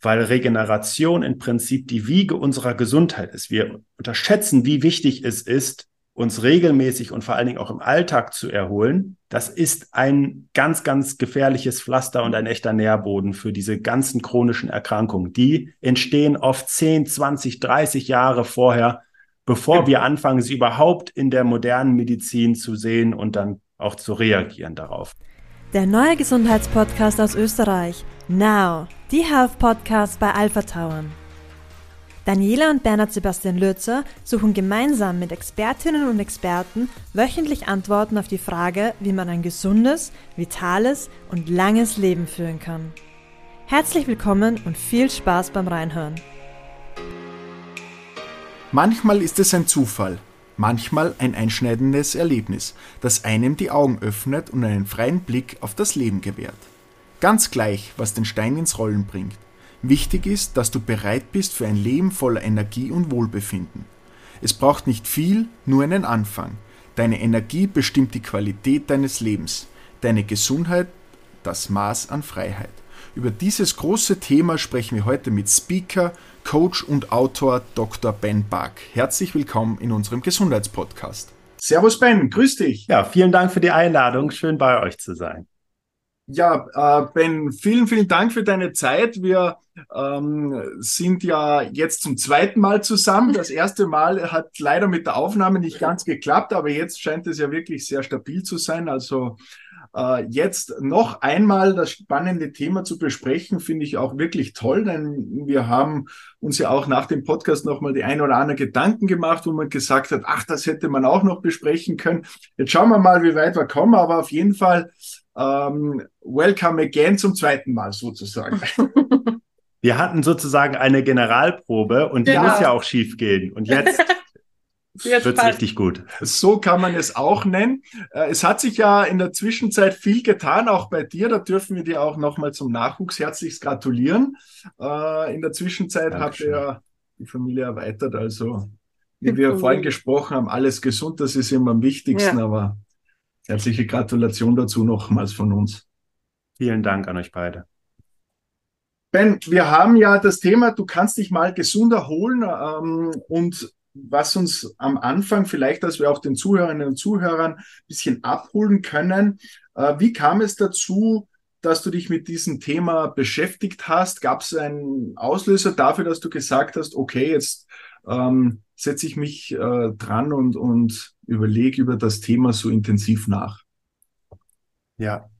weil Regeneration im Prinzip die Wiege unserer Gesundheit ist. Wir unterschätzen, wie wichtig es ist, uns regelmäßig und vor allen Dingen auch im Alltag zu erholen. Das ist ein ganz, ganz gefährliches Pflaster und ein echter Nährboden für diese ganzen chronischen Erkrankungen. Die entstehen oft 10, 20, 30 Jahre vorher, bevor wir anfangen, sie überhaupt in der modernen Medizin zu sehen und dann auch zu reagieren darauf. Der neue Gesundheitspodcast aus Österreich. Now, die Health Podcast bei Alpha Tauern. Daniela und Bernhard Sebastian Lürzer suchen gemeinsam mit Expertinnen und Experten wöchentlich Antworten auf die Frage, wie man ein gesundes, vitales und langes Leben führen kann. Herzlich willkommen und viel Spaß beim Reinhören. Manchmal ist es ein Zufall, manchmal ein einschneidendes Erlebnis, das einem die Augen öffnet und einen freien Blick auf das Leben gewährt. Ganz gleich, was den Stein ins Rollen bringt. Wichtig ist, dass du bereit bist für ein Leben voller Energie und Wohlbefinden. Es braucht nicht viel, nur einen Anfang. Deine Energie bestimmt die Qualität deines Lebens, deine Gesundheit das Maß an Freiheit. Über dieses große Thema sprechen wir heute mit Speaker, Coach und Autor Dr. Ben Bark. Herzlich willkommen in unserem Gesundheitspodcast. Servus Ben, grüß dich. Ja, vielen Dank für die Einladung. Schön bei euch zu sein. Ja, äh, Ben, vielen, vielen Dank für deine Zeit. Wir ähm, sind ja jetzt zum zweiten Mal zusammen. Das erste Mal hat leider mit der Aufnahme nicht ganz geklappt, aber jetzt scheint es ja wirklich sehr stabil zu sein. Also äh, jetzt noch einmal das spannende Thema zu besprechen, finde ich auch wirklich toll, denn wir haben uns ja auch nach dem Podcast nochmal die ein oder anderen Gedanken gemacht, wo man gesagt hat, ach, das hätte man auch noch besprechen können. Jetzt schauen wir mal, wie weit wir kommen, aber auf jeden Fall ähm, welcome again zum zweiten Mal sozusagen. Wir hatten sozusagen eine Generalprobe und genau. die muss ja auch schief gehen. Und jetzt wird es richtig gut. So kann man es auch nennen. Äh, es hat sich ja in der Zwischenzeit viel getan, auch bei dir. Da dürfen wir dir auch nochmal zum Nachwuchs herzlichst gratulieren. Äh, in der Zwischenzeit Dankeschön. hat er die Familie erweitert. Also, wie wir vorhin gesprochen haben, alles gesund, das ist immer am wichtigsten. Ja. Aber Herzliche Gratulation dazu nochmals von uns. Vielen Dank an euch beide. Ben, wir haben ja das Thema, du kannst dich mal gesund erholen ähm, und was uns am Anfang vielleicht, dass wir auch den Zuhörerinnen und Zuhörern ein bisschen abholen können. Äh, wie kam es dazu, dass du dich mit diesem Thema beschäftigt hast? Gab es einen Auslöser dafür, dass du gesagt hast, okay, jetzt ähm, setze ich mich äh, dran und, und überlege über das Thema so intensiv nach. Ja,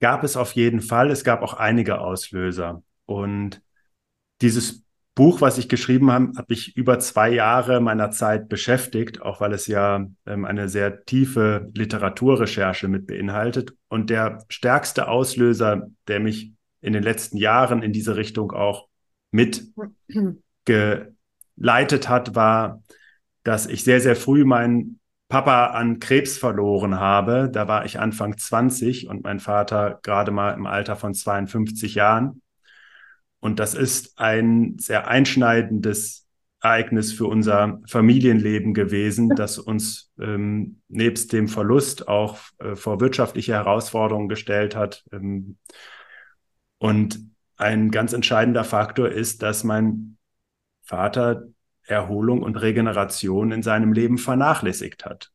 gab es auf jeden Fall. Es gab auch einige Auslöser. Und dieses Buch, was ich geschrieben habe, habe ich über zwei Jahre meiner Zeit beschäftigt, auch weil es ja ähm, eine sehr tiefe Literaturrecherche mit beinhaltet. Und der stärkste Auslöser, der mich in den letzten Jahren in diese Richtung auch mitge geleitet hat, war, dass ich sehr, sehr früh meinen Papa an Krebs verloren habe. Da war ich Anfang 20 und mein Vater gerade mal im Alter von 52 Jahren. Und das ist ein sehr einschneidendes Ereignis für unser Familienleben gewesen, das uns ähm, nebst dem Verlust auch äh, vor wirtschaftliche Herausforderungen gestellt hat. Ähm, und ein ganz entscheidender Faktor ist, dass mein Vater Erholung und Regeneration in seinem Leben vernachlässigt hat.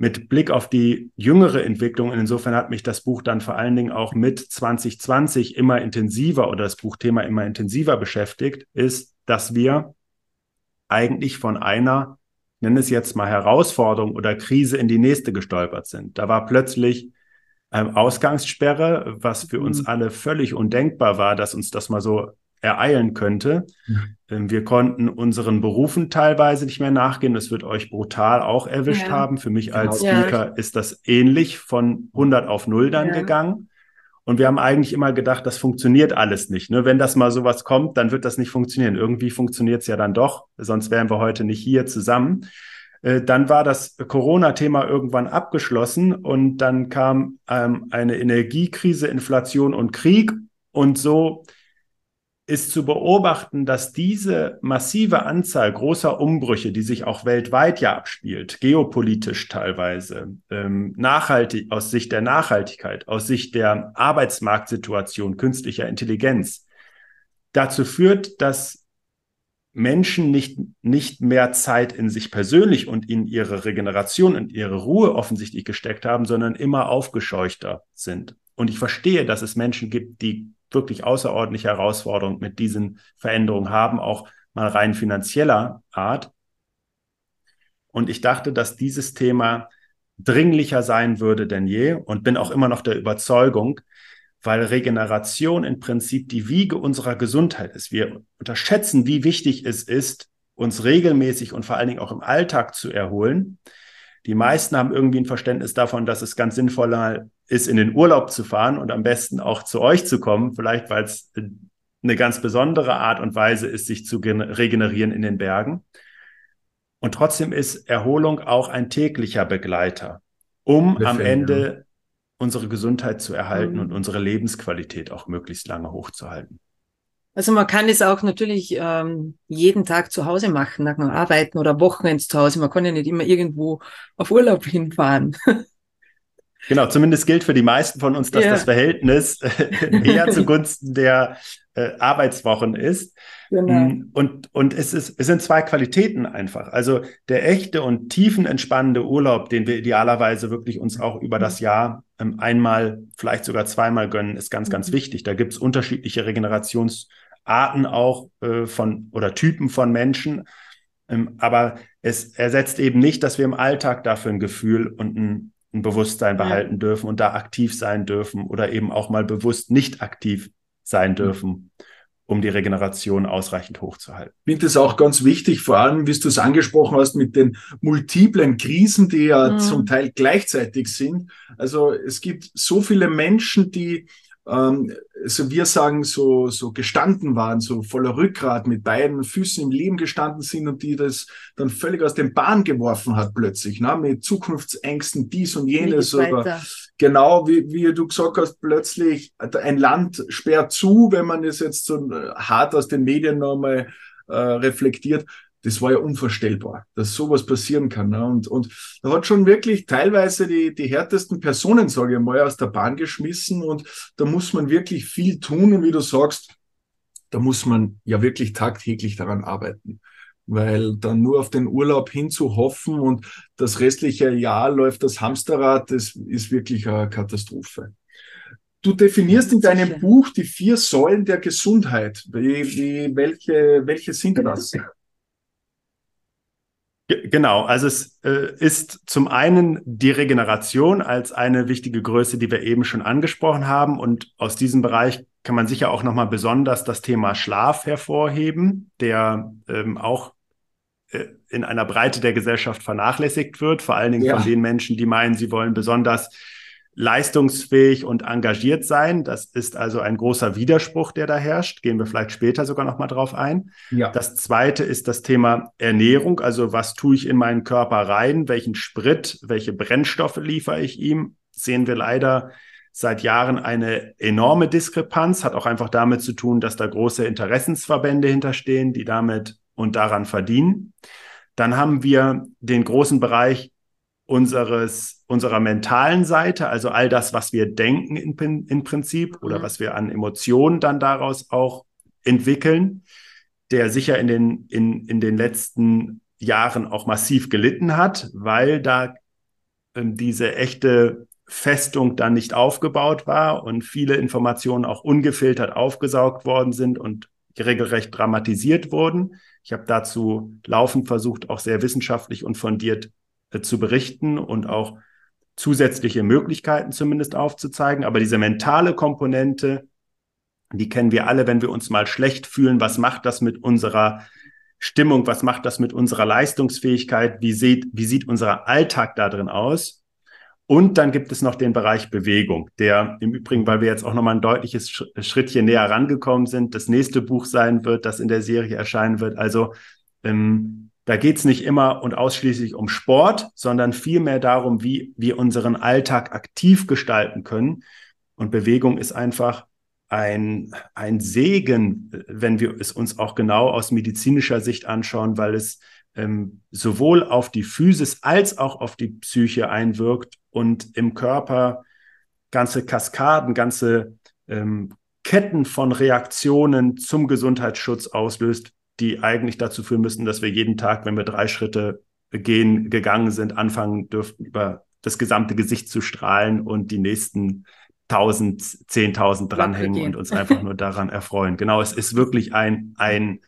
Mit Blick auf die jüngere Entwicklung, insofern hat mich das Buch dann vor allen Dingen auch mit 2020 immer intensiver oder das Buchthema immer intensiver beschäftigt, ist, dass wir eigentlich von einer, nenne es jetzt mal Herausforderung oder Krise in die nächste gestolpert sind. Da war plötzlich ähm, Ausgangssperre, was für uns mhm. alle völlig undenkbar war, dass uns das mal so ereilen könnte. Mhm. Wir konnten unseren Berufen teilweise nicht mehr nachgehen. Das wird euch brutal auch erwischt ja. haben. Für mich genau. als Speaker ja. ist das ähnlich von 100 auf 0 dann ja. gegangen. Und wir haben eigentlich immer gedacht, das funktioniert alles nicht. Ne? Wenn das mal sowas kommt, dann wird das nicht funktionieren. Irgendwie funktioniert es ja dann doch, sonst wären wir heute nicht hier zusammen. Äh, dann war das Corona-Thema irgendwann abgeschlossen und dann kam ähm, eine Energiekrise, Inflation und Krieg. Und so ist zu beobachten, dass diese massive Anzahl großer Umbrüche, die sich auch weltweit ja abspielt, geopolitisch teilweise, ähm, nachhaltig, aus Sicht der Nachhaltigkeit, aus Sicht der Arbeitsmarktsituation, künstlicher Intelligenz, dazu führt, dass Menschen nicht, nicht mehr Zeit in sich persönlich und in ihre Regeneration und ihre Ruhe offensichtlich gesteckt haben, sondern immer aufgescheuchter sind. Und ich verstehe, dass es Menschen gibt, die wirklich außerordentliche Herausforderungen mit diesen Veränderungen haben, auch mal rein finanzieller Art. Und ich dachte, dass dieses Thema dringlicher sein würde denn je und bin auch immer noch der Überzeugung, weil Regeneration im Prinzip die Wiege unserer Gesundheit ist. Wir unterschätzen, wie wichtig es ist, uns regelmäßig und vor allen Dingen auch im Alltag zu erholen. Die meisten haben irgendwie ein Verständnis davon, dass es ganz sinnvoller ist, in den Urlaub zu fahren und am besten auch zu euch zu kommen, vielleicht weil es eine ganz besondere Art und Weise ist, sich zu regenerieren in den Bergen. Und trotzdem ist Erholung auch ein täglicher Begleiter, um am Ende unsere Gesundheit zu erhalten mhm. und unsere Lebensqualität auch möglichst lange hochzuhalten. Also man kann es auch natürlich ähm, jeden Tag zu Hause machen, nach dem Arbeiten oder Wochenends zu Hause. Man kann ja nicht immer irgendwo auf Urlaub hinfahren. Genau, zumindest gilt für die meisten von uns, dass ja. das Verhältnis eher zugunsten der äh, Arbeitswochen ist. Genau. Mm, und, und es, ist, es sind zwei Qualitäten einfach. Also der echte und tiefenentspannende Urlaub, den wir idealerweise wirklich uns auch über das Jahr ähm, einmal, vielleicht sogar zweimal gönnen, ist ganz, ganz mhm. wichtig. Da gibt es unterschiedliche Regenerationsarten auch äh, von oder Typen von Menschen. Ähm, aber es ersetzt eben nicht, dass wir im Alltag dafür ein Gefühl und ein, ein Bewusstsein behalten ja. dürfen und da aktiv sein dürfen oder eben auch mal bewusst nicht aktiv sein mhm. dürfen um die Regeneration ausreichend hochzuhalten. Ich finde es auch ganz wichtig, vor allem, wie du es angesprochen hast, mit den multiplen Krisen, die ja mhm. zum Teil gleichzeitig sind. Also es gibt so viele Menschen, die ähm, also wir sagen, so, so gestanden waren, so voller Rückgrat mit beiden Füßen im Leben gestanden sind und die das dann völlig aus dem Bahn geworfen hat plötzlich, ne? mit Zukunftsängsten, dies und jenes. Oder genau wie, wie du gesagt hast, plötzlich ein Land sperrt zu, wenn man es jetzt so hart aus den Medien nochmal äh, reflektiert das war ja unvorstellbar, dass sowas passieren kann. Ne? Und, und da hat schon wirklich teilweise die, die härtesten Personen, sage ich mal, aus der Bahn geschmissen. Und da muss man wirklich viel tun. Und wie du sagst, da muss man ja wirklich tagtäglich daran arbeiten. Weil dann nur auf den Urlaub hinzuhoffen und das restliche Jahr läuft das Hamsterrad, das ist wirklich eine Katastrophe. Du definierst in deinem Buch die vier Säulen der Gesundheit. Wie, wie, welche, welche sind das? Genau, also es äh, ist zum einen die Regeneration als eine wichtige Größe, die wir eben schon angesprochen haben. Und aus diesem Bereich kann man sicher auch nochmal besonders das Thema Schlaf hervorheben, der ähm, auch äh, in einer Breite der Gesellschaft vernachlässigt wird, vor allen Dingen ja. von den Menschen, die meinen, sie wollen besonders leistungsfähig und engagiert sein. Das ist also ein großer Widerspruch, der da herrscht. Gehen wir vielleicht später sogar noch mal drauf ein. Ja. Das zweite ist das Thema Ernährung. Also was tue ich in meinen Körper rein? Welchen Sprit, welche Brennstoffe liefere ich ihm? Sehen wir leider seit Jahren eine enorme Diskrepanz. Hat auch einfach damit zu tun, dass da große Interessensverbände hinterstehen, die damit und daran verdienen. Dann haben wir den großen Bereich unseres, unserer mentalen Seite, also all das, was wir denken in, in Prinzip oder mhm. was wir an Emotionen dann daraus auch entwickeln, der sicher in den, in, in den letzten Jahren auch massiv gelitten hat, weil da ähm, diese echte Festung dann nicht aufgebaut war und viele Informationen auch ungefiltert aufgesaugt worden sind und regelrecht dramatisiert wurden. Ich habe dazu laufend versucht, auch sehr wissenschaftlich und fundiert äh, zu berichten und auch zusätzliche Möglichkeiten zumindest aufzuzeigen. Aber diese mentale Komponente, die kennen wir alle, wenn wir uns mal schlecht fühlen. Was macht das mit unserer Stimmung? Was macht das mit unserer Leistungsfähigkeit? Wie sieht, wie sieht unser Alltag da drin aus? Und dann gibt es noch den Bereich Bewegung, der im Übrigen, weil wir jetzt auch nochmal ein deutliches Schrittchen näher rangekommen sind, das nächste Buch sein wird, das in der Serie erscheinen wird. Also ähm, da geht es nicht immer und ausschließlich um Sport, sondern vielmehr darum, wie wir unseren Alltag aktiv gestalten können. Und Bewegung ist einfach ein, ein Segen, wenn wir es uns auch genau aus medizinischer Sicht anschauen, weil es ähm, sowohl auf die Physis als auch auf die Psyche einwirkt und im Körper ganze Kaskaden, ganze ähm, Ketten von Reaktionen zum Gesundheitsschutz auslöst, die eigentlich dazu führen müssen, dass wir jeden Tag, wenn wir drei Schritte gehen, gegangen sind, anfangen dürften, über das gesamte Gesicht zu strahlen und die nächsten 1000, 10.000 dranhängen und uns einfach nur daran erfreuen. Genau, es ist wirklich ein, ein,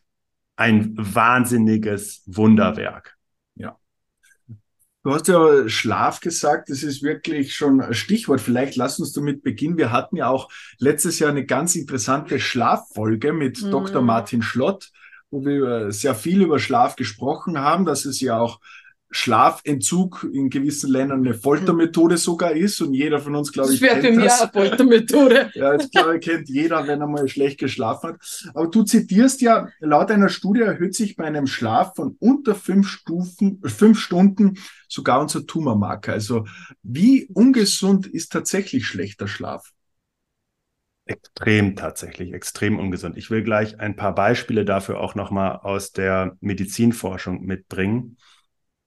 ein wahnsinniges Wunderwerk. Ja. Du hast ja Schlaf gesagt, das ist wirklich schon ein Stichwort. Vielleicht lass uns damit beginnen. Wir hatten ja auch letztes Jahr eine ganz interessante Schlaffolge mit mhm. Dr. Martin Schlott, wo wir sehr viel über Schlaf gesprochen haben, dass es ja auch Schlafentzug in gewissen Ländern eine Foltermethode sogar ist und jeder von uns, glaube ich, das kennt für mich eine Foltermethode. ja, das glaube ich, kennt jeder, wenn er mal schlecht geschlafen hat. Aber du zitierst ja, laut einer Studie erhöht sich bei einem Schlaf von unter fünf Stufen, fünf Stunden sogar unser Tumormarker. Also wie ungesund ist tatsächlich schlechter Schlaf? Extrem tatsächlich, extrem ungesund. Ich will gleich ein paar Beispiele dafür auch nochmal aus der Medizinforschung mitbringen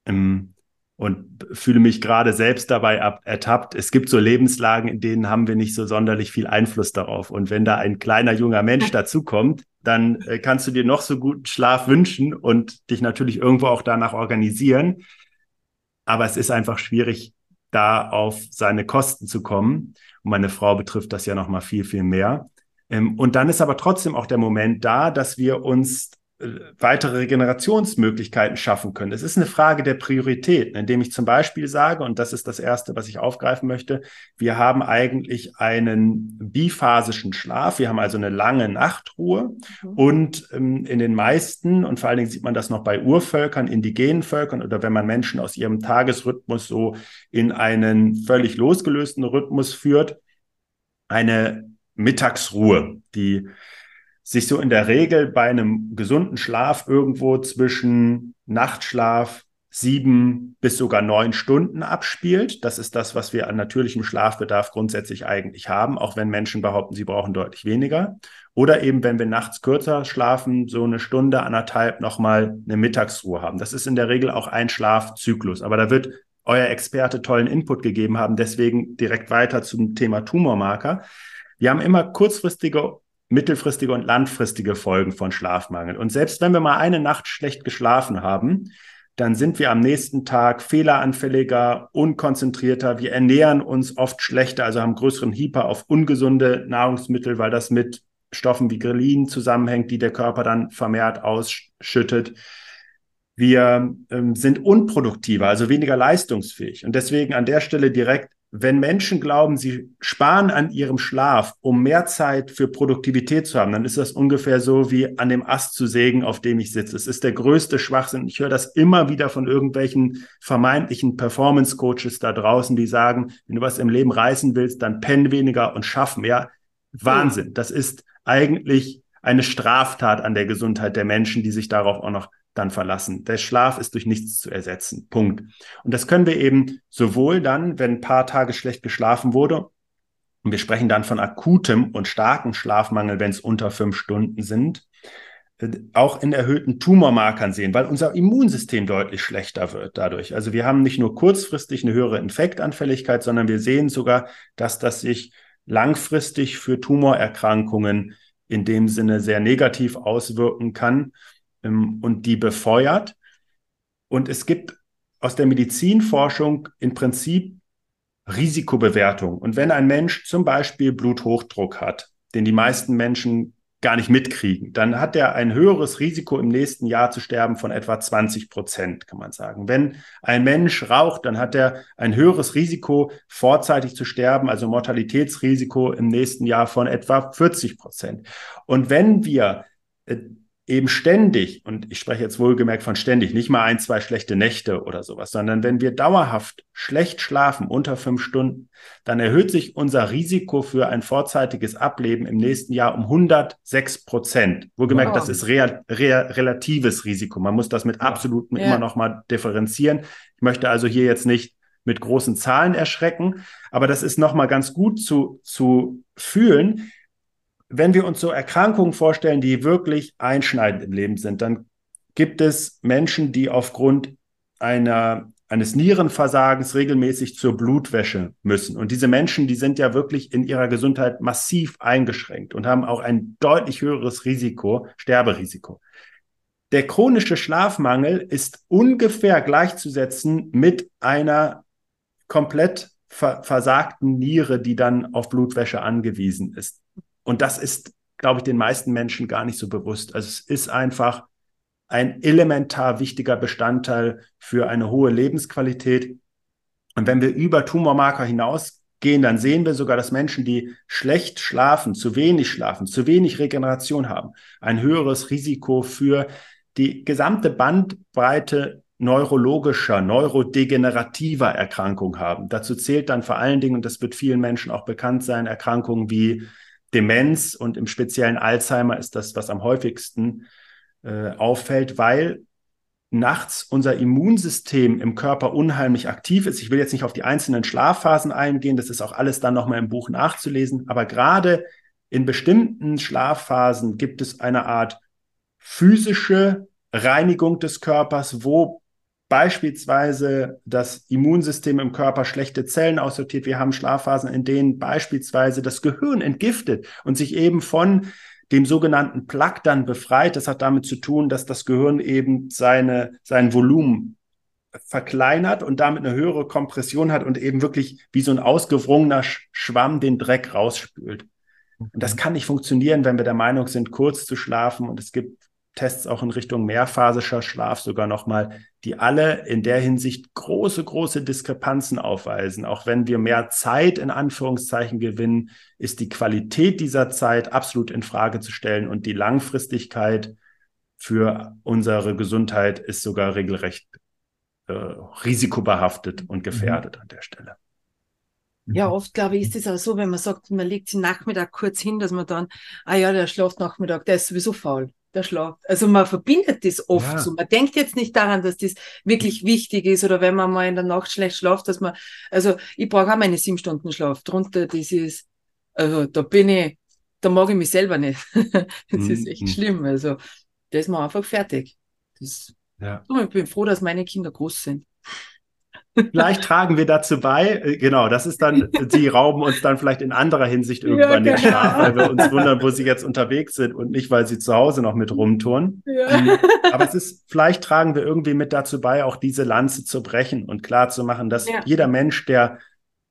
ähm, und fühle mich gerade selbst dabei ab, ertappt. Es gibt so Lebenslagen, in denen haben wir nicht so sonderlich viel Einfluss darauf. Und wenn da ein kleiner junger Mensch dazukommt, dann äh, kannst du dir noch so guten Schlaf wünschen und dich natürlich irgendwo auch danach organisieren. Aber es ist einfach schwierig, da auf seine Kosten zu kommen. Und meine Frau betrifft das ja noch mal viel, viel mehr. Ähm, und dann ist aber trotzdem auch der Moment da, dass wir uns weitere Regenerationsmöglichkeiten schaffen können. Es ist eine Frage der Prioritäten, indem ich zum Beispiel sage, und das ist das Erste, was ich aufgreifen möchte, wir haben eigentlich einen biphasischen Schlaf, wir haben also eine lange Nachtruhe mhm. und ähm, in den meisten, und vor allen Dingen sieht man das noch bei Urvölkern, indigenen Völkern oder wenn man Menschen aus ihrem Tagesrhythmus so in einen völlig losgelösten Rhythmus führt, eine Mittagsruhe, die sich so in der Regel bei einem gesunden Schlaf irgendwo zwischen Nachtschlaf sieben bis sogar neun Stunden abspielt. Das ist das, was wir an natürlichem Schlafbedarf grundsätzlich eigentlich haben, auch wenn Menschen behaupten, sie brauchen deutlich weniger. Oder eben, wenn wir nachts kürzer schlafen, so eine Stunde, anderthalb nochmal eine Mittagsruhe haben. Das ist in der Regel auch ein Schlafzyklus. Aber da wird euer Experte tollen Input gegeben haben. Deswegen direkt weiter zum Thema Tumormarker. Wir haben immer kurzfristige mittelfristige und langfristige Folgen von Schlafmangel. Und selbst wenn wir mal eine Nacht schlecht geschlafen haben, dann sind wir am nächsten Tag fehleranfälliger, unkonzentrierter. Wir ernähren uns oft schlechter, also haben größeren Hyper auf ungesunde Nahrungsmittel, weil das mit Stoffen wie Grelin zusammenhängt, die der Körper dann vermehrt ausschüttet. Wir ähm, sind unproduktiver, also weniger leistungsfähig. Und deswegen an der Stelle direkt wenn Menschen glauben, sie sparen an ihrem Schlaf, um mehr Zeit für Produktivität zu haben, dann ist das ungefähr so wie an dem Ast zu sägen, auf dem ich sitze. Es ist der größte Schwachsinn. Ich höre das immer wieder von irgendwelchen vermeintlichen Performance Coaches da draußen, die sagen, wenn du was im Leben reißen willst, dann penn weniger und schaff mehr. Wahnsinn. Das ist eigentlich eine Straftat an der Gesundheit der Menschen, die sich darauf auch noch dann verlassen. Der Schlaf ist durch nichts zu ersetzen. Punkt. Und das können wir eben sowohl dann, wenn ein paar Tage schlecht geschlafen wurde, und wir sprechen dann von akutem und starkem Schlafmangel, wenn es unter fünf Stunden sind, äh, auch in erhöhten Tumormarkern sehen, weil unser Immunsystem deutlich schlechter wird dadurch. Also wir haben nicht nur kurzfristig eine höhere Infektanfälligkeit, sondern wir sehen sogar, dass das sich langfristig für Tumorerkrankungen in dem Sinne sehr negativ auswirken kann und die befeuert. Und es gibt aus der Medizinforschung im Prinzip Risikobewertung. Und wenn ein Mensch zum Beispiel Bluthochdruck hat, den die meisten Menschen gar nicht mitkriegen, dann hat er ein höheres Risiko im nächsten Jahr zu sterben von etwa 20 Prozent, kann man sagen. Wenn ein Mensch raucht, dann hat er ein höheres Risiko, vorzeitig zu sterben, also Mortalitätsrisiko im nächsten Jahr von etwa 40 Prozent. Und wenn wir äh, eben ständig, und ich spreche jetzt wohlgemerkt von ständig, nicht mal ein, zwei schlechte Nächte oder sowas, sondern wenn wir dauerhaft schlecht schlafen, unter fünf Stunden, dann erhöht sich unser Risiko für ein vorzeitiges Ableben im nächsten Jahr um 106 Prozent. Wohlgemerkt, wow. das ist real, real, relatives Risiko. Man muss das mit absolutem ja. immer noch mal differenzieren. Ich möchte also hier jetzt nicht mit großen Zahlen erschrecken, aber das ist noch mal ganz gut zu, zu fühlen, wenn wir uns so Erkrankungen vorstellen, die wirklich einschneidend im Leben sind, dann gibt es Menschen, die aufgrund einer eines Nierenversagens regelmäßig zur Blutwäsche müssen. Und diese Menschen, die sind ja wirklich in ihrer Gesundheit massiv eingeschränkt und haben auch ein deutlich höheres Risiko, Sterberisiko. Der chronische Schlafmangel ist ungefähr gleichzusetzen mit einer komplett versagten Niere, die dann auf Blutwäsche angewiesen ist. Und das ist, glaube ich, den meisten Menschen gar nicht so bewusst. Also es ist einfach ein elementar wichtiger Bestandteil für eine hohe Lebensqualität. Und wenn wir über Tumormarker hinausgehen, dann sehen wir sogar, dass Menschen, die schlecht schlafen, zu wenig schlafen, zu wenig Regeneration haben, ein höheres Risiko für die gesamte Bandbreite neurologischer, neurodegenerativer Erkrankungen haben. Dazu zählt dann vor allen Dingen, und das wird vielen Menschen auch bekannt sein, Erkrankungen wie Demenz und im speziellen Alzheimer ist das, was am häufigsten äh, auffällt, weil nachts unser Immunsystem im Körper unheimlich aktiv ist. Ich will jetzt nicht auf die einzelnen Schlafphasen eingehen, das ist auch alles dann nochmal im Buch nachzulesen, aber gerade in bestimmten Schlafphasen gibt es eine Art physische Reinigung des Körpers, wo beispielsweise das Immunsystem im Körper schlechte Zellen aussortiert. Wir haben Schlafphasen, in denen beispielsweise das Gehirn entgiftet und sich eben von dem sogenannten Plaque dann befreit. Das hat damit zu tun, dass das Gehirn eben seine, sein Volumen verkleinert und damit eine höhere Kompression hat und eben wirklich wie so ein ausgewrungener Schwamm den Dreck rausspült. Und das kann nicht funktionieren, wenn wir der Meinung sind, kurz zu schlafen. Und es gibt Tests auch in Richtung mehrphasischer Schlaf sogar nochmal, die alle in der Hinsicht große, große Diskrepanzen aufweisen. Auch wenn wir mehr Zeit in Anführungszeichen gewinnen, ist die Qualität dieser Zeit absolut in Frage zu stellen und die Langfristigkeit für unsere Gesundheit ist sogar regelrecht äh, risikobehaftet und gefährdet mhm. an der Stelle. Ja, oft glaube ich, ist es auch so, wenn man sagt, man legt sich Nachmittag kurz hin, dass man dann, ah ja, der schläft Nachmittag, der ist sowieso faul der Schlaf. Also man verbindet das oft ja. so. Man denkt jetzt nicht daran, dass das wirklich wichtig ist oder wenn man mal in der Nacht schlecht schlaft, dass man, also ich brauche auch meine sieben Stunden Schlaf. Drunter, das ist, also da bin ich, da mag ich mich selber nicht. das mhm. ist echt mhm. schlimm. Also da ist man einfach fertig. Das, ja. Ich bin froh, dass meine Kinder groß sind. Vielleicht tragen wir dazu bei, äh, genau, das ist dann, sie rauben uns dann vielleicht in anderer Hinsicht irgendwann ja, den Schlaf, weil wir uns wundern, wo sie jetzt unterwegs sind und nicht, weil sie zu Hause noch mit rumtouren. Ja. Ähm, aber es ist, vielleicht tragen wir irgendwie mit dazu bei, auch diese Lanze zu brechen und klar zu machen, dass ja. jeder Mensch, der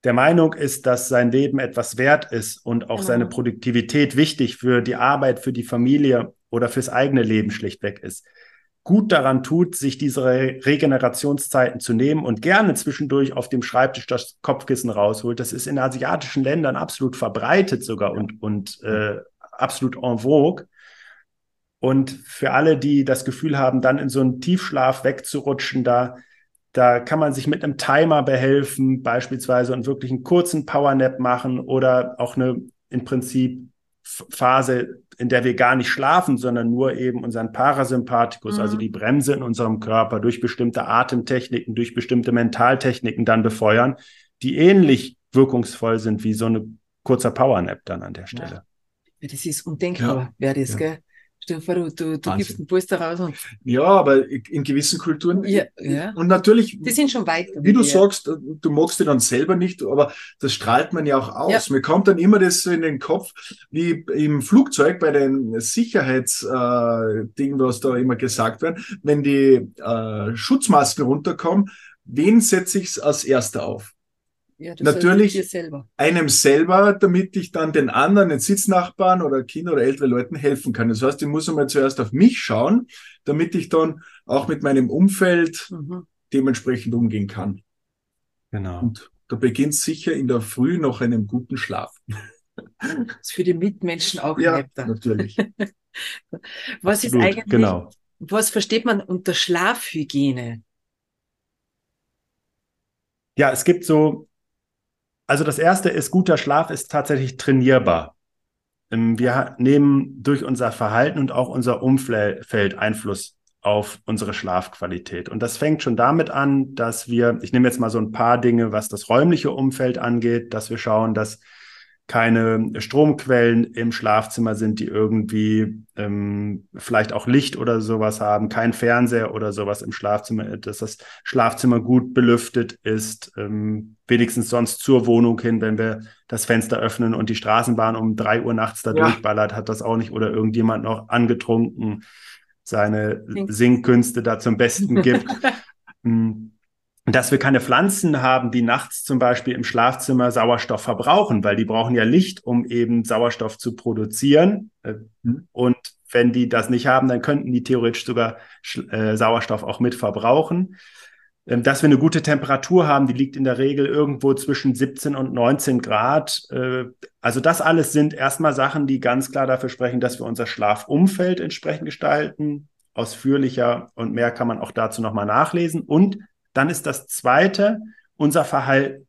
der Meinung ist, dass sein Leben etwas wert ist und auch genau. seine Produktivität wichtig für die Arbeit, für die Familie oder fürs eigene Leben schlichtweg ist, gut daran tut, sich diese Regenerationszeiten zu nehmen und gerne zwischendurch auf dem Schreibtisch das Kopfkissen rausholt. Das ist in asiatischen Ländern absolut verbreitet sogar und, und äh, absolut en vogue. Und für alle, die das Gefühl haben, dann in so einen Tiefschlaf wegzurutschen, da, da kann man sich mit einem Timer behelfen, beispielsweise und wirklich einen kurzen Powernap machen oder auch eine im Prinzip Phase, in der wir gar nicht schlafen, sondern nur eben unseren Parasympathikus, also mhm. also die Bremse in unserem Körper durch bestimmte Atemtechniken, durch bestimmte Mentaltechniken dann befeuern, die ähnlich wirkungsvoll sind wie so eine kurzer Powernap dann an der Stelle. Ja. Das ist undenkbar, ja. wäre das, ja. gell? Stell dir vor, du, du, du gibst einen Polster raus. Und ja, aber in gewissen Kulturen. Ja, ja. Und natürlich. Die sind schon weit. Wie du sagst, du magst die dann selber nicht, aber das strahlt man ja auch aus. Ja. Mir kommt dann immer das so in den Kopf, wie im Flugzeug bei den Sicherheitsdingen, äh, was da immer gesagt wird, wenn die äh, Schutzmasken runterkommen, wen setze ich als erster auf? Ja, Natürlich selber. einem selber, damit ich dann den anderen, den Sitznachbarn oder Kinder oder ältere Leuten helfen kann. Das heißt, ich muss einmal zuerst auf mich schauen, damit ich dann auch mit meinem Umfeld mhm. dementsprechend umgehen kann. Genau. Und da beginnt sicher in der Früh noch einem guten Schlaf. Das ist für die Mitmenschen auch ja, netter. natürlich. was Absolut, ist eigentlich, genau. was versteht man unter Schlafhygiene? Ja, es gibt so also das erste ist, guter Schlaf ist tatsächlich trainierbar. Ähm, wir nehmen durch unser Verhalten und auch unser Umfeld Einfluss auf unsere Schlafqualität. Und das fängt schon damit an, dass wir, ich nehme jetzt mal so ein paar Dinge, was das räumliche Umfeld angeht, dass wir schauen, dass keine Stromquellen im Schlafzimmer sind, die irgendwie ähm, vielleicht auch Licht oder sowas haben, kein Fernseher oder sowas im Schlafzimmer, dass das Schlafzimmer gut belüftet ist, ähm, wenigstens sonst zur Wohnung hin, wenn wir das Fenster öffnen und die Straßenbahn um drei Uhr nachts da ja. durchballert, hat das auch nicht oder irgendjemand noch angetrunken seine Singkünste da zum Besten gibt. Dass wir keine Pflanzen haben, die nachts zum Beispiel im Schlafzimmer Sauerstoff verbrauchen, weil die brauchen ja Licht, um eben Sauerstoff zu produzieren. Mhm. Und wenn die das nicht haben, dann könnten die theoretisch sogar äh, Sauerstoff auch mit verbrauchen. Ähm, dass wir eine gute Temperatur haben, die liegt in der Regel irgendwo zwischen 17 und 19 Grad. Äh, also das alles sind erstmal Sachen, die ganz klar dafür sprechen, dass wir unser Schlafumfeld entsprechend gestalten. Ausführlicher und mehr kann man auch dazu nochmal nachlesen. Und dann ist das zweite unser Verhalten,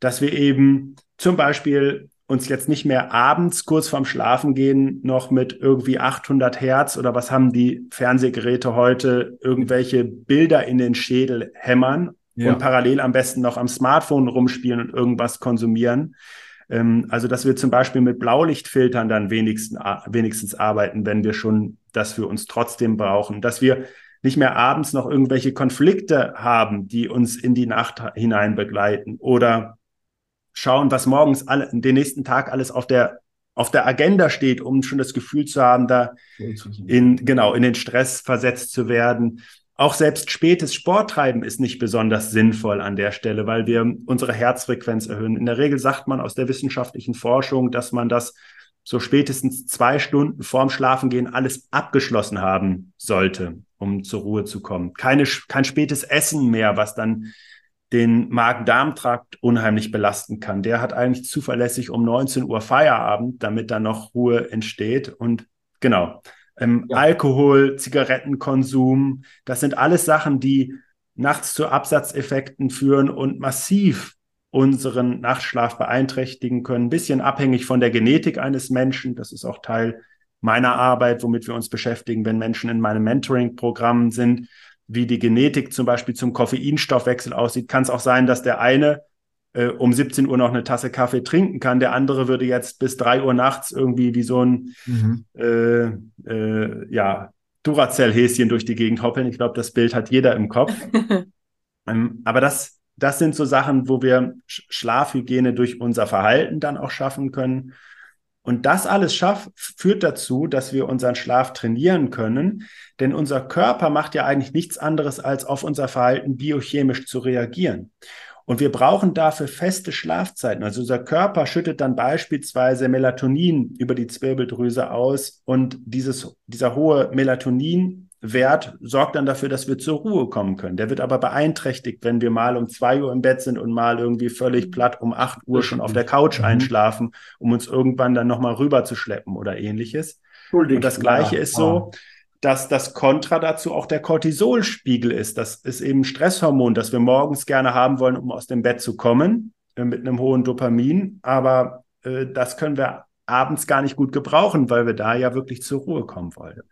dass wir eben zum Beispiel uns jetzt nicht mehr abends kurz vorm Schlafengehen noch mit irgendwie 800 Hertz oder was haben die Fernsehgeräte heute irgendwelche Bilder in den Schädel hämmern ja. und parallel am besten noch am Smartphone rumspielen und irgendwas konsumieren. Ähm, also, dass wir zum Beispiel mit Blaulichtfiltern dann wenigstens, wenigstens arbeiten, wenn wir schon das für uns trotzdem brauchen, dass wir nicht mehr abends noch irgendwelche Konflikte haben, die uns in die Nacht hinein begleiten oder schauen, was morgens alle, den nächsten Tag alles auf der auf der Agenda steht, um schon das Gefühl zu haben, da in, genau, in den Stress versetzt zu werden. Auch selbst spätes Sporttreiben ist nicht besonders sinnvoll an der Stelle, weil wir unsere Herzfrequenz erhöhen. In der Regel sagt man aus der wissenschaftlichen Forschung, dass man das so spätestens zwei Stunden vorm Schlafengehen alles abgeschlossen haben sollte um zur Ruhe zu kommen. Keine, kein spätes Essen mehr, was dann den Magen-Darm-Trakt unheimlich belasten kann. Der hat eigentlich zuverlässig um 19 Uhr Feierabend, damit da noch Ruhe entsteht. Und genau, ähm, ja. Alkohol, Zigarettenkonsum, das sind alles Sachen, die nachts zu Absatzeffekten führen und massiv unseren Nachtschlaf beeinträchtigen können. Ein bisschen abhängig von der Genetik eines Menschen. Das ist auch Teil meiner Arbeit, womit wir uns beschäftigen, wenn Menschen in meinem Mentoring-Programm sind, wie die Genetik zum Beispiel zum Koffeinstoffwechsel aussieht, kann es auch sein, dass der eine äh, um 17 Uhr noch eine Tasse Kaffee trinken kann, der andere würde jetzt bis 3 Uhr nachts irgendwie wie so ein mhm. äh, äh, ja, Duracell-Häschen durch die Gegend hoppeln. Ich glaube, das Bild hat jeder im Kopf. ähm, aber das, das sind so Sachen, wo wir Schlafhygiene durch unser Verhalten dann auch schaffen können. Und das alles schafft, führt dazu, dass wir unseren Schlaf trainieren können, denn unser Körper macht ja eigentlich nichts anderes, als auf unser Verhalten biochemisch zu reagieren. Und wir brauchen dafür feste Schlafzeiten. Also unser Körper schüttet dann beispielsweise Melatonin über die Zwirbeldrüse aus und dieses, dieser hohe Melatonin Wert sorgt dann dafür, dass wir zur Ruhe kommen können. Der wird aber beeinträchtigt, wenn wir mal um zwei Uhr im Bett sind und mal irgendwie völlig platt um acht Uhr schon auf der Couch mhm. einschlafen, um uns irgendwann dann nochmal rüber zu schleppen oder ähnliches. Und das Gleiche ja. ist so, dass das Kontra dazu auch der Cortisolspiegel ist. Das ist eben ein Stresshormon, das wir morgens gerne haben wollen, um aus dem Bett zu kommen, äh, mit einem hohen Dopamin. Aber äh, das können wir abends gar nicht gut gebrauchen, weil wir da ja wirklich zur Ruhe kommen wollen.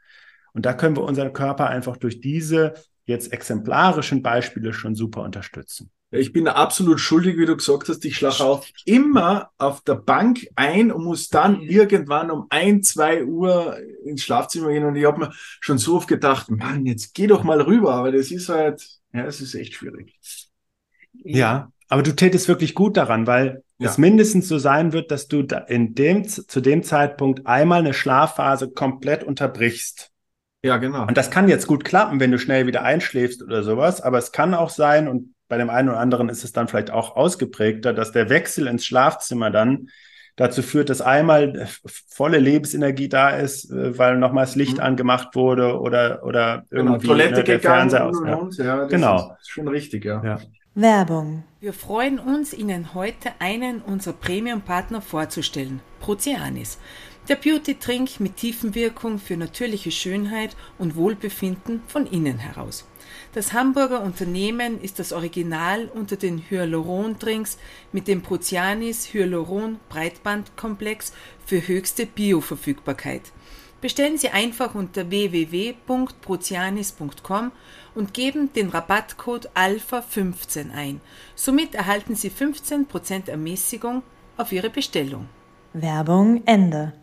Und da können wir unseren Körper einfach durch diese jetzt exemplarischen Beispiele schon super unterstützen. Ich bin absolut schuldig, wie du gesagt hast. Ich schlafe auch immer auf der Bank ein und muss dann irgendwann um ein, zwei Uhr ins Schlafzimmer gehen. Und ich habe mir schon so oft gedacht, Mann, jetzt geh doch mal rüber. Aber das ist halt, ja, es ist echt schwierig. Ja, aber du tätest wirklich gut daran, weil ja. es mindestens so sein wird, dass du in dem, zu dem Zeitpunkt einmal eine Schlafphase komplett unterbrichst. Ja, genau. Und das kann jetzt gut klappen, wenn du schnell wieder einschläfst oder sowas, aber es kann auch sein, und bei dem einen oder anderen ist es dann vielleicht auch ausgeprägter, dass der Wechsel ins Schlafzimmer dann dazu führt, dass einmal volle Lebensenergie da ist, äh, weil nochmals Licht mhm. angemacht wurde oder, oder genau, irgendwie Toilette ne, der Fernseher aus. Und, ja, genau. Ist schon richtig, ja. ja. Werbung. Wir freuen uns, Ihnen heute einen unserer Premium-Partner vorzustellen, Proceanis. Der Beauty-Trink mit Tiefenwirkung für natürliche Schönheit und Wohlbefinden von innen heraus. Das Hamburger Unternehmen ist das Original unter den Hyaluron-Drinks mit dem Prozianis Hyaluron Breitbandkomplex für höchste Bioverfügbarkeit. Bestellen Sie einfach unter www.prozianis.com und geben den Rabattcode ALPHA15 ein. Somit erhalten Sie 15% Ermäßigung auf Ihre Bestellung. Werbung Ende.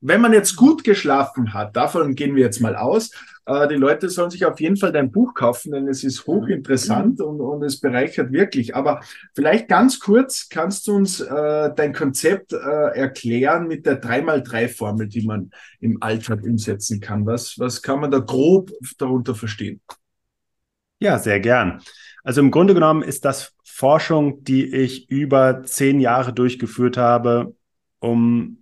Wenn man jetzt gut geschlafen hat, davon gehen wir jetzt mal aus, äh, die Leute sollen sich auf jeden Fall dein Buch kaufen, denn es ist hochinteressant und, und es bereichert wirklich. Aber vielleicht ganz kurz kannst du uns äh, dein Konzept äh, erklären mit der 3x3-Formel, die man im Alltag umsetzen kann. Was, was kann man da grob darunter verstehen? Ja, sehr gern. Also im Grunde genommen ist das Forschung, die ich über zehn Jahre durchgeführt habe, um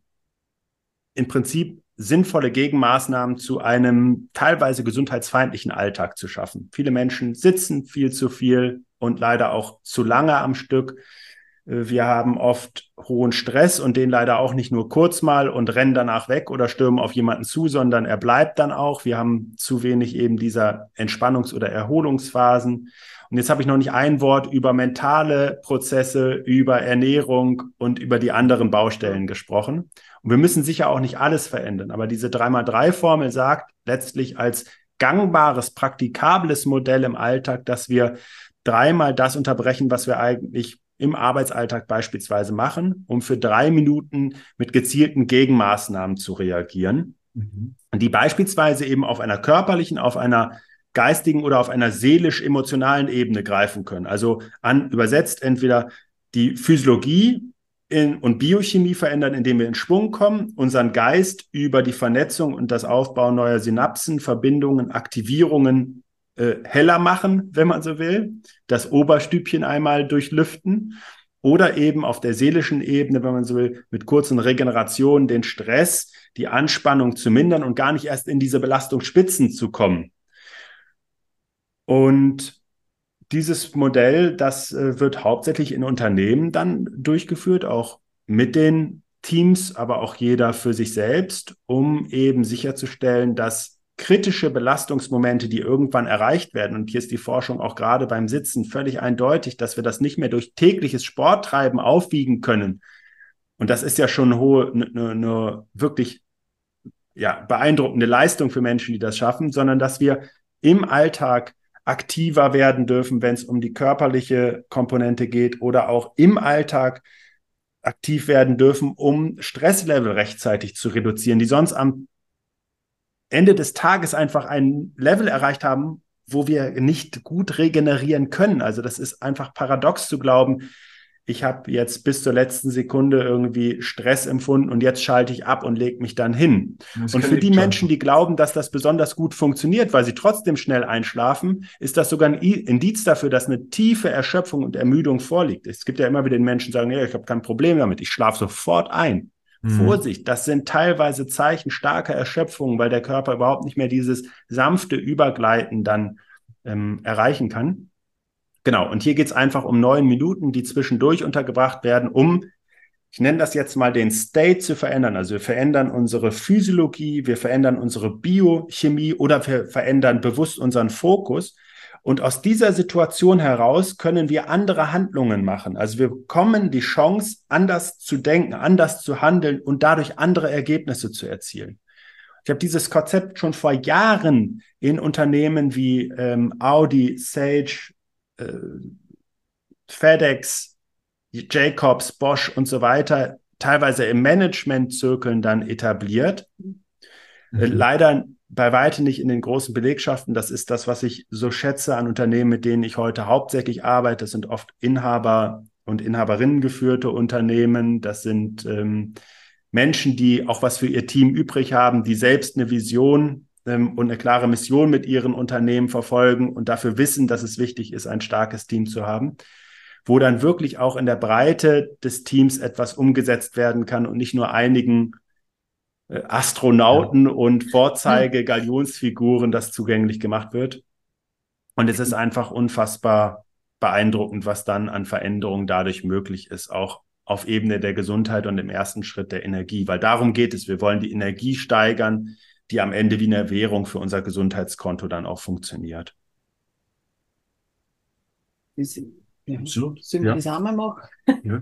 im Prinzip sinnvolle Gegenmaßnahmen zu einem teilweise gesundheitsfeindlichen Alltag zu schaffen. Viele Menschen sitzen viel zu viel und leider auch zu lange am Stück. Äh, wir haben oft hohen Stress und den leider auch nicht nur kurz mal und rennen danach weg oder stürmen auf jemanden zu, sondern er bleibt dann auch. Wir haben zu wenig eben dieser Entspannungs- oder Erholungsphasen. Und jetzt habe ich noch nicht ein Wort über mentale Prozesse, über Ernährung und über die anderen Baustellen gesprochen. Und wir müssen sicher auch nicht alles verändern, aber diese 3x3-Formel sagt letztlich als gangbares, praktikables Modell im Alltag, dass wir dreimal das unterbrechen, was wir eigentlich im Arbeitsalltag beispielsweise machen, um für drei Minuten mit gezielten Gegenmaßnahmen zu reagieren, mhm. die beispielsweise eben auf einer körperlichen, auf einer geistigen oder auf einer seelisch-emotionalen Ebene greifen können. Also an übersetzt entweder die Physiologie in, und Biochemie verändern, indem wir in Schwung kommen, unseren Geist über die Vernetzung und das Aufbauen neuer Synapsen, Verbindungen, Aktivierungen äh, heller machen, wenn man so will, das Oberstübchen einmal durchlüften oder eben auf der seelischen Ebene, wenn man so will, mit kurzen Regenerationen den Stress, die Anspannung zu mindern und gar nicht erst in diese Belastungsspitzen zu kommen. Und dieses Modell, das äh, wird hauptsächlich in Unternehmen dann durchgeführt, auch mit den Teams, aber auch jeder für sich selbst, um eben sicherzustellen, dass kritische Belastungsmomente, die irgendwann erreicht werden, und hier ist die Forschung auch gerade beim Sitzen völlig eindeutig, dass wir das nicht mehr durch tägliches Sporttreiben aufwiegen können. Und das ist ja schon eine hohe, eine, eine ne wirklich ja, beeindruckende Leistung für Menschen, die das schaffen, sondern dass wir im Alltag aktiver werden dürfen, wenn es um die körperliche Komponente geht oder auch im Alltag aktiv werden dürfen, um Stresslevel rechtzeitig zu reduzieren, die sonst am Ende des Tages einfach ein Level erreicht haben, wo wir nicht gut regenerieren können. Also das ist einfach paradox zu glauben, ich habe jetzt bis zur letzten Sekunde irgendwie Stress empfunden und jetzt schalte ich ab und lege mich dann hin. Das und für die Menschen, die glauben, dass das besonders gut funktioniert, weil sie trotzdem schnell einschlafen, ist das sogar ein Indiz dafür, dass eine tiefe Erschöpfung und Ermüdung vorliegt. Es gibt ja immer wieder den Menschen, die sagen, ja, ich habe kein Problem damit, ich schlafe sofort ein. Mhm. Vorsicht, das sind teilweise Zeichen starker Erschöpfung, weil der Körper überhaupt nicht mehr dieses sanfte Übergleiten dann ähm, erreichen kann. Genau, und hier geht es einfach um neun Minuten, die zwischendurch untergebracht werden, um, ich nenne das jetzt mal, den State zu verändern. Also wir verändern unsere Physiologie, wir verändern unsere Biochemie oder wir verändern bewusst unseren Fokus. Und aus dieser Situation heraus können wir andere Handlungen machen. Also wir bekommen die Chance, anders zu denken, anders zu handeln und dadurch andere Ergebnisse zu erzielen. Ich habe dieses Konzept schon vor Jahren in Unternehmen wie ähm, Audi, Sage, äh, FedEx, Jacobs, Bosch und so weiter teilweise im Management-Zirkeln dann etabliert. Mhm. Leider bei weitem nicht in den großen Belegschaften. Das ist das, was ich so schätze an Unternehmen, mit denen ich heute hauptsächlich arbeite. Das sind oft Inhaber und Inhaberinnen geführte Unternehmen. Das sind ähm, Menschen, die auch was für ihr Team übrig haben, die selbst eine Vision ähm, und eine klare Mission mit ihren Unternehmen verfolgen und dafür wissen, dass es wichtig ist, ein starkes Team zu haben, wo dann wirklich auch in der Breite des Teams etwas umgesetzt werden kann und nicht nur einigen äh, Astronauten ja. und Vorzeige-Galionsfiguren das zugänglich gemacht wird. Und es ist einfach unfassbar beeindruckend, was dann an Veränderungen dadurch möglich ist, auch auf Ebene der Gesundheit und im ersten Schritt der Energie, weil darum geht es. Wir wollen die Energie steigern, die am Ende wie eine Währung für unser Gesundheitskonto dann auch funktioniert. Ja. Sollen wir ja. das einmal machen? Ja.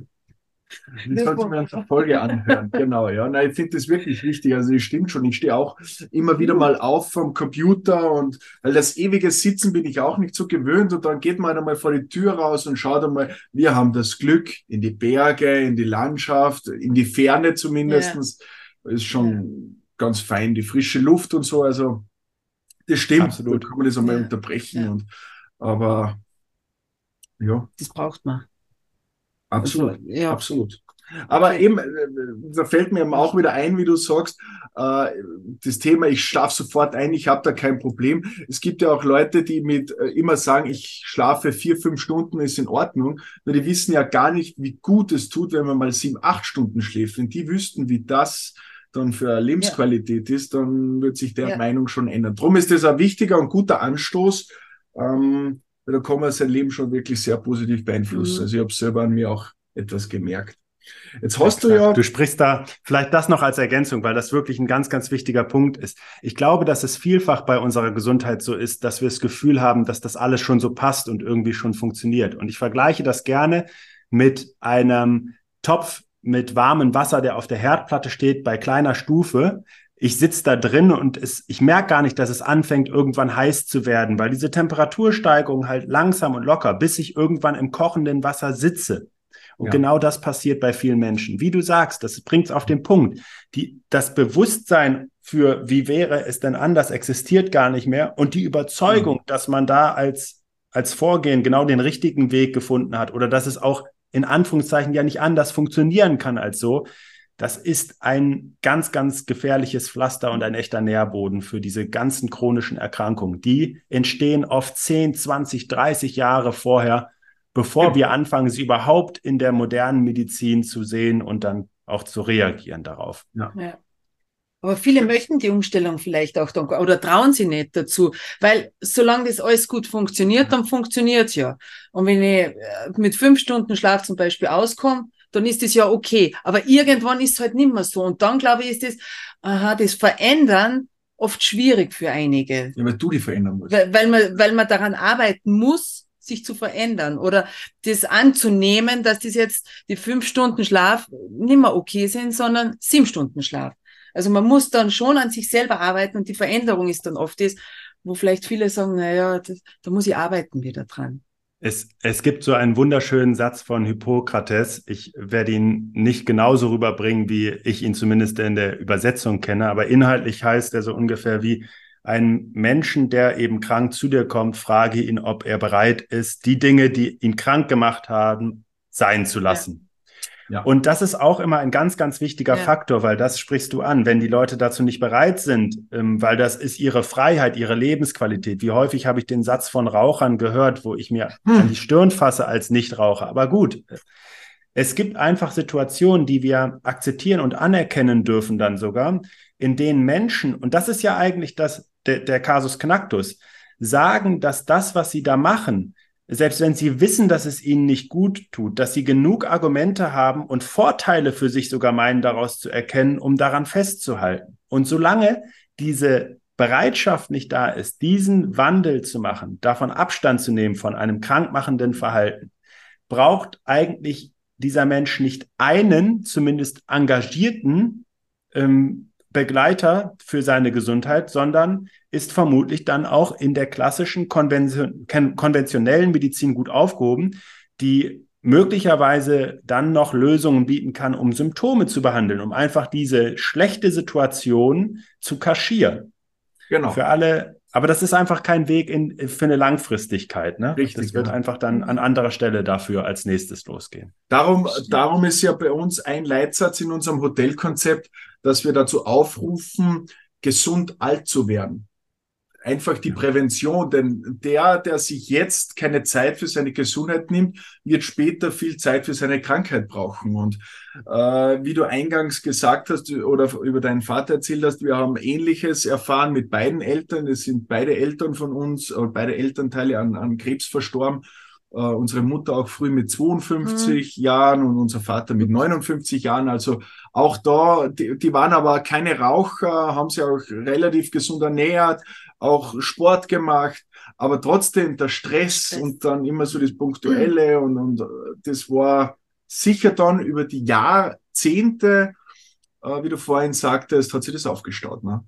Die sollten wir uns eine Folge anhören. genau, ja. Nein, ich finde das wirklich wichtig. Also, das stimmt schon. Ich stehe auch immer wieder mal auf vom Computer und weil das ewige Sitzen bin ich auch nicht so gewöhnt. Und dann geht man einmal vor die Tür raus und schaut einmal, wir haben das Glück in die Berge, in die Landschaft, in die Ferne zumindestens. Ja. Ist schon. Ganz fein, die frische Luft und so. Also, das stimmt. Absolut. Da kann man das einmal ja. unterbrechen. Und, aber, ja. Das braucht man. Absolut, also, ja. absolut. Aber eben, äh, da fällt mir auch wieder ein, wie du sagst, äh, das Thema, ich schlafe sofort ein, ich habe da kein Problem. Es gibt ja auch Leute, die mit äh, immer sagen, ich schlafe vier, fünf Stunden, ist in Ordnung. Nur die wissen ja gar nicht, wie gut es tut, wenn man mal sieben, acht Stunden schläft. Wenn die wüssten, wie das dann für Lebensqualität ja. ist, dann wird sich der ja. Meinung schon ändern. Drum ist das ein wichtiger und guter Anstoß. Ähm, da kann man sein Leben schon wirklich sehr positiv beeinflussen. Mhm. Also ich habe selber an mir auch etwas gemerkt. Jetzt hast ja, du ja. Du sprichst da vielleicht das noch als Ergänzung, weil das wirklich ein ganz, ganz wichtiger Punkt ist. Ich glaube, dass es vielfach bei unserer Gesundheit so ist, dass wir das Gefühl haben, dass das alles schon so passt und irgendwie schon funktioniert. Und ich vergleiche das gerne mit einem Topf mit warmem Wasser, der auf der Herdplatte steht, bei kleiner Stufe ich sitze da drin und es, ich merke gar nicht, dass es anfängt, irgendwann heiß zu werden, weil diese Temperatursteigerung halt langsam und locker, bis ich irgendwann im kochenden Wasser sitze. Und ja. genau das passiert bei vielen Menschen. Wie du sagst, das bringt es auf den Punkt. Die, das Bewusstsein für, wie wäre es denn anders, existiert gar nicht mehr. Und die Überzeugung, mhm. dass man da als, als Vorgehen genau den richtigen Weg gefunden hat oder dass es auch in Anführungszeichen ja nicht anders funktionieren kann als so, das ist ein ganz, ganz gefährliches Pflaster und ein echter Nährboden für diese ganzen chronischen Erkrankungen. Die entstehen oft 10, 20, 30 Jahre vorher, bevor wir anfangen, sie überhaupt in der modernen Medizin zu sehen und dann auch zu reagieren darauf. Ja. ja. Aber viele möchten die Umstellung vielleicht auch dann, oder trauen sie nicht dazu, weil solange das alles gut funktioniert, dann funktioniert's ja. Und wenn ich äh, mit fünf Stunden Schlaf zum Beispiel auskomme, dann ist es ja okay. Aber irgendwann ist es halt nicht mehr so. Und dann, glaube ich, ist es, aha, das Verändern oft schwierig für einige. Ja, weil du die verändern musst. Weil, weil, man, weil man daran arbeiten muss, sich zu verändern oder das anzunehmen, dass das jetzt die fünf Stunden Schlaf nicht mehr okay sind, sondern sieben Stunden Schlaf. Also man muss dann schon an sich selber arbeiten und die Veränderung ist dann oft das, wo vielleicht viele sagen, naja, das, da muss ich arbeiten wieder dran. Es, es gibt so einen wunderschönen Satz von Hippokrates. Ich werde ihn nicht genauso rüberbringen, wie ich ihn zumindest in der Übersetzung kenne, aber inhaltlich heißt er so ungefähr wie ein Menschen, der eben krank zu dir kommt, frage ihn, ob er bereit ist, die Dinge, die ihn krank gemacht haben, sein zu lassen. Ja. Und das ist auch immer ein ganz, ganz wichtiger ja. Faktor, weil das sprichst du an. Wenn die Leute dazu nicht bereit sind, ähm, weil das ist ihre Freiheit, ihre Lebensqualität. Wie häufig habe ich den Satz von Rauchern gehört, wo ich mir hm. an die Stirn fasse als Nichtraucher. Aber gut, es gibt einfach Situationen, die wir akzeptieren und anerkennen dürfen dann sogar, in denen Menschen, und das ist ja eigentlich das, der, der Kasus Knacktus, sagen, dass das, was sie da machen, selbst wenn sie wissen, dass es ihnen nicht gut tut, dass sie genug Argumente haben und Vorteile für sich sogar meinen, daraus zu erkennen, um daran festzuhalten. Und solange diese Bereitschaft nicht da ist, diesen Wandel zu machen, davon Abstand zu nehmen von einem krankmachenden Verhalten, braucht eigentlich dieser Mensch nicht einen, zumindest engagierten ähm, Begleiter für seine Gesundheit, sondern ist vermutlich dann auch in der klassischen konvention konventionellen Medizin gut aufgehoben, die möglicherweise dann noch Lösungen bieten kann, um Symptome zu behandeln, um einfach diese schlechte Situation zu kaschieren. Genau. Für alle, aber das ist einfach kein Weg in, für eine Langfristigkeit. Ne? Richtig. Das wird ja. einfach dann an anderer Stelle dafür als nächstes losgehen. Darum, darum ist ja bei uns ein Leitsatz in unserem Hotelkonzept, dass wir dazu aufrufen, gesund alt zu werden einfach die Prävention, denn der, der sich jetzt keine Zeit für seine Gesundheit nimmt, wird später viel Zeit für seine Krankheit brauchen. Und äh, wie du eingangs gesagt hast oder über deinen Vater erzählt hast, wir haben Ähnliches erfahren mit beiden Eltern. Es sind beide Eltern von uns, oder beide Elternteile an, an Krebs verstorben. Uh, unsere Mutter auch früh mit 52 mhm. Jahren und unser Vater mit 59 Jahren. Also auch da, die, die waren aber keine Raucher, haben sich auch relativ gesund ernährt, auch Sport gemacht, aber trotzdem der Stress und dann immer so das Punktuelle mhm. und, und das war sicher dann über die Jahrzehnte, äh, wie du vorhin sagtest, hat sich das aufgestaut. Ne?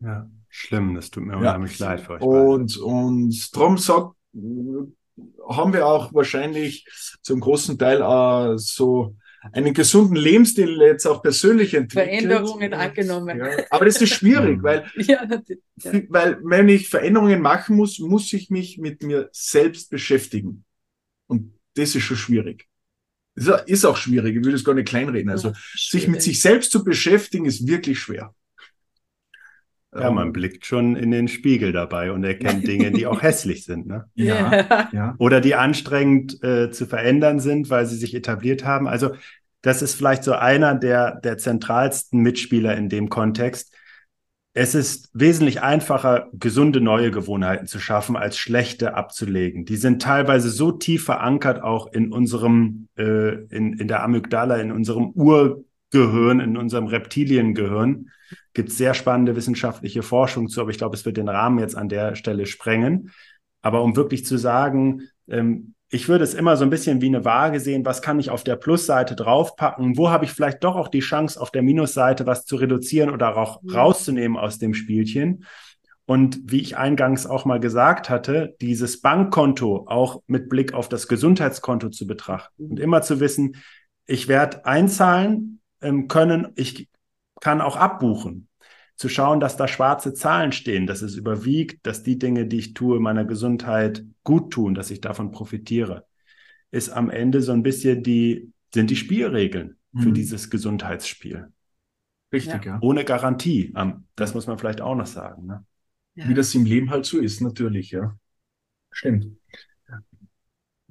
Ja, schlimm, das tut mir unheimlich ja. leid für euch. Und, und darum sagt, haben wir auch wahrscheinlich zum großen Teil äh, so einen gesunden Lebensstil jetzt auch persönlich entwickelt. Veränderungen angenommen. Ja, aber das ist schwierig, weil, ja, ja. weil wenn ich Veränderungen machen muss, muss ich mich mit mir selbst beschäftigen. Und das ist schon schwierig. Das ist auch schwierig, ich will das gar nicht kleinreden. Also sich mit sich selbst zu beschäftigen, ist wirklich schwer. Ja, man ähm, blickt schon in den Spiegel dabei und erkennt Dinge, die auch hässlich sind. Ne? Ja, ja. Oder die anstrengend äh, zu verändern sind, weil sie sich etabliert haben. Also das ist vielleicht so einer der, der zentralsten Mitspieler in dem Kontext. Es ist wesentlich einfacher, gesunde neue Gewohnheiten zu schaffen, als schlechte abzulegen. Die sind teilweise so tief verankert auch in unserem, äh, in, in der Amygdala, in unserem Urgehirn, in unserem Reptiliengehirn, gibt es sehr spannende wissenschaftliche Forschung zu, aber ich glaube, es wird den Rahmen jetzt an der Stelle sprengen. Aber um wirklich zu sagen, ähm, ich würde es immer so ein bisschen wie eine Waage sehen, was kann ich auf der Plusseite draufpacken, wo habe ich vielleicht doch auch die Chance, auf der Minusseite was zu reduzieren oder auch ja. rauszunehmen aus dem Spielchen. Und wie ich eingangs auch mal gesagt hatte, dieses Bankkonto auch mit Blick auf das Gesundheitskonto zu betrachten und immer zu wissen, ich werde einzahlen ähm, können, ich kann auch abbuchen. Zu schauen, dass da schwarze Zahlen stehen, dass es überwiegt, dass die Dinge, die ich tue, meiner Gesundheit gut tun, dass ich davon profitiere, ist am Ende so ein bisschen die, sind die Spielregeln für mhm. dieses Gesundheitsspiel. Richtig, ja. ja. Ohne Garantie. Das muss man vielleicht auch noch sagen. Ne? Ja. Wie das im Leben halt so ist, natürlich, ja. Stimmt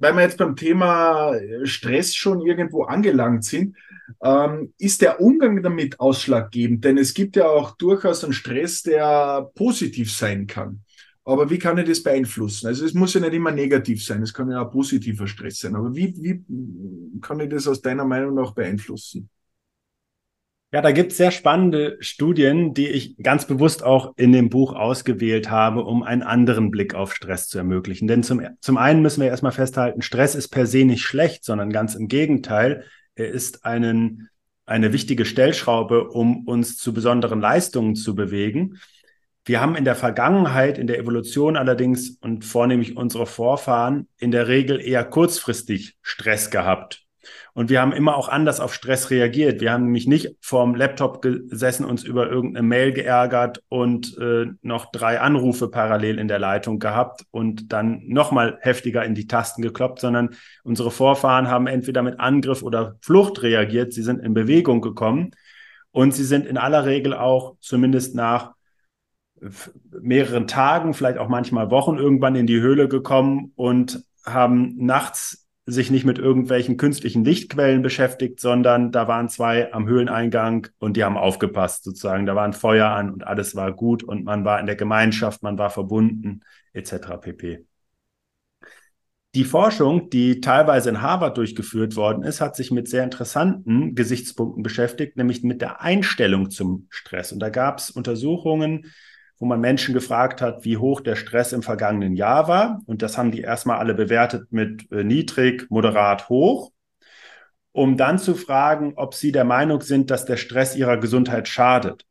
weil wir jetzt beim Thema Stress schon irgendwo angelangt sind, ähm, ist der Umgang damit ausschlaggebend? Denn es gibt ja auch durchaus einen Stress, der positiv sein kann. Aber wie kann ich das beeinflussen? Also es muss ja nicht immer negativ sein, es kann ja auch positiver Stress sein. Aber wie, wie kann ich das aus deiner Meinung nach beeinflussen? Ja, da gibt es sehr spannende Studien, die ich ganz bewusst auch in dem Buch ausgewählt habe, um einen anderen Blick auf Stress zu ermöglichen. Denn zum, zum einen müssen wir erstmal festhalten, Stress ist per se nicht schlecht, sondern ganz im Gegenteil. Er ist einen, eine wichtige Stellschraube, um uns zu besonderen Leistungen zu bewegen. Wir haben in der Vergangenheit, in der Evolution allerdings und vornehmlich unsere Vorfahren in der Regel eher kurzfristig Stress gehabt. Und wir haben immer auch anders auf Stress reagiert. Wir haben nämlich nicht vorm Laptop gesessen, uns über irgendeine Mail geärgert und äh, noch drei Anrufe parallel in der Leitung gehabt und dann nochmal heftiger in die Tasten gekloppt, sondern unsere Vorfahren haben entweder mit Angriff oder Flucht reagiert. Sie sind in Bewegung gekommen und sie sind in aller Regel auch zumindest nach mehreren Tagen, vielleicht auch manchmal Wochen irgendwann in die Höhle gekommen und haben nachts sich nicht mit irgendwelchen künstlichen Lichtquellen beschäftigt, sondern da waren zwei am Höhleneingang und die haben aufgepasst sozusagen. Da war ein Feuer an und alles war gut und man war in der Gemeinschaft, man war verbunden etc. pp. Die Forschung, die teilweise in Harvard durchgeführt worden ist, hat sich mit sehr interessanten Gesichtspunkten beschäftigt, nämlich mit der Einstellung zum Stress. Und da gab es Untersuchungen, wo man Menschen gefragt hat, wie hoch der Stress im vergangenen Jahr war. Und das haben die erstmal alle bewertet mit äh, niedrig, moderat, hoch, um dann zu fragen, ob sie der Meinung sind, dass der Stress ihrer Gesundheit schadet.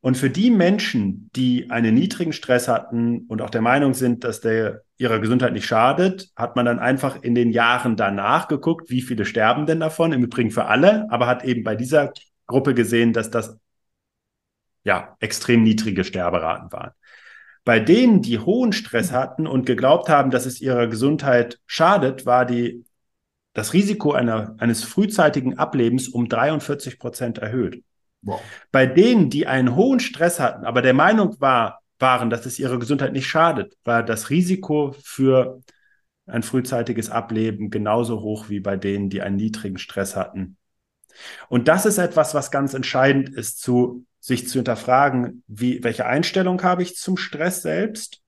Und für die Menschen, die einen niedrigen Stress hatten und auch der Meinung sind, dass der ihrer Gesundheit nicht schadet, hat man dann einfach in den Jahren danach geguckt, wie viele sterben denn davon, im Übrigen für alle, aber hat eben bei dieser Gruppe gesehen, dass das ja, extrem niedrige Sterberaten waren. Bei denen, die hohen Stress hatten und geglaubt haben, dass es ihrer Gesundheit schadet, war die, das Risiko einer, eines frühzeitigen Ablebens um 43 Prozent erhöht. Wow. Bei denen, die einen hohen Stress hatten, aber der Meinung war, waren, dass es ihrer Gesundheit nicht schadet, war das Risiko für ein frühzeitiges Ableben genauso hoch wie bei denen, die einen niedrigen Stress hatten. Und das ist etwas, was ganz entscheidend ist zu sich zu hinterfragen, wie, welche Einstellung habe ich zum Stress selbst?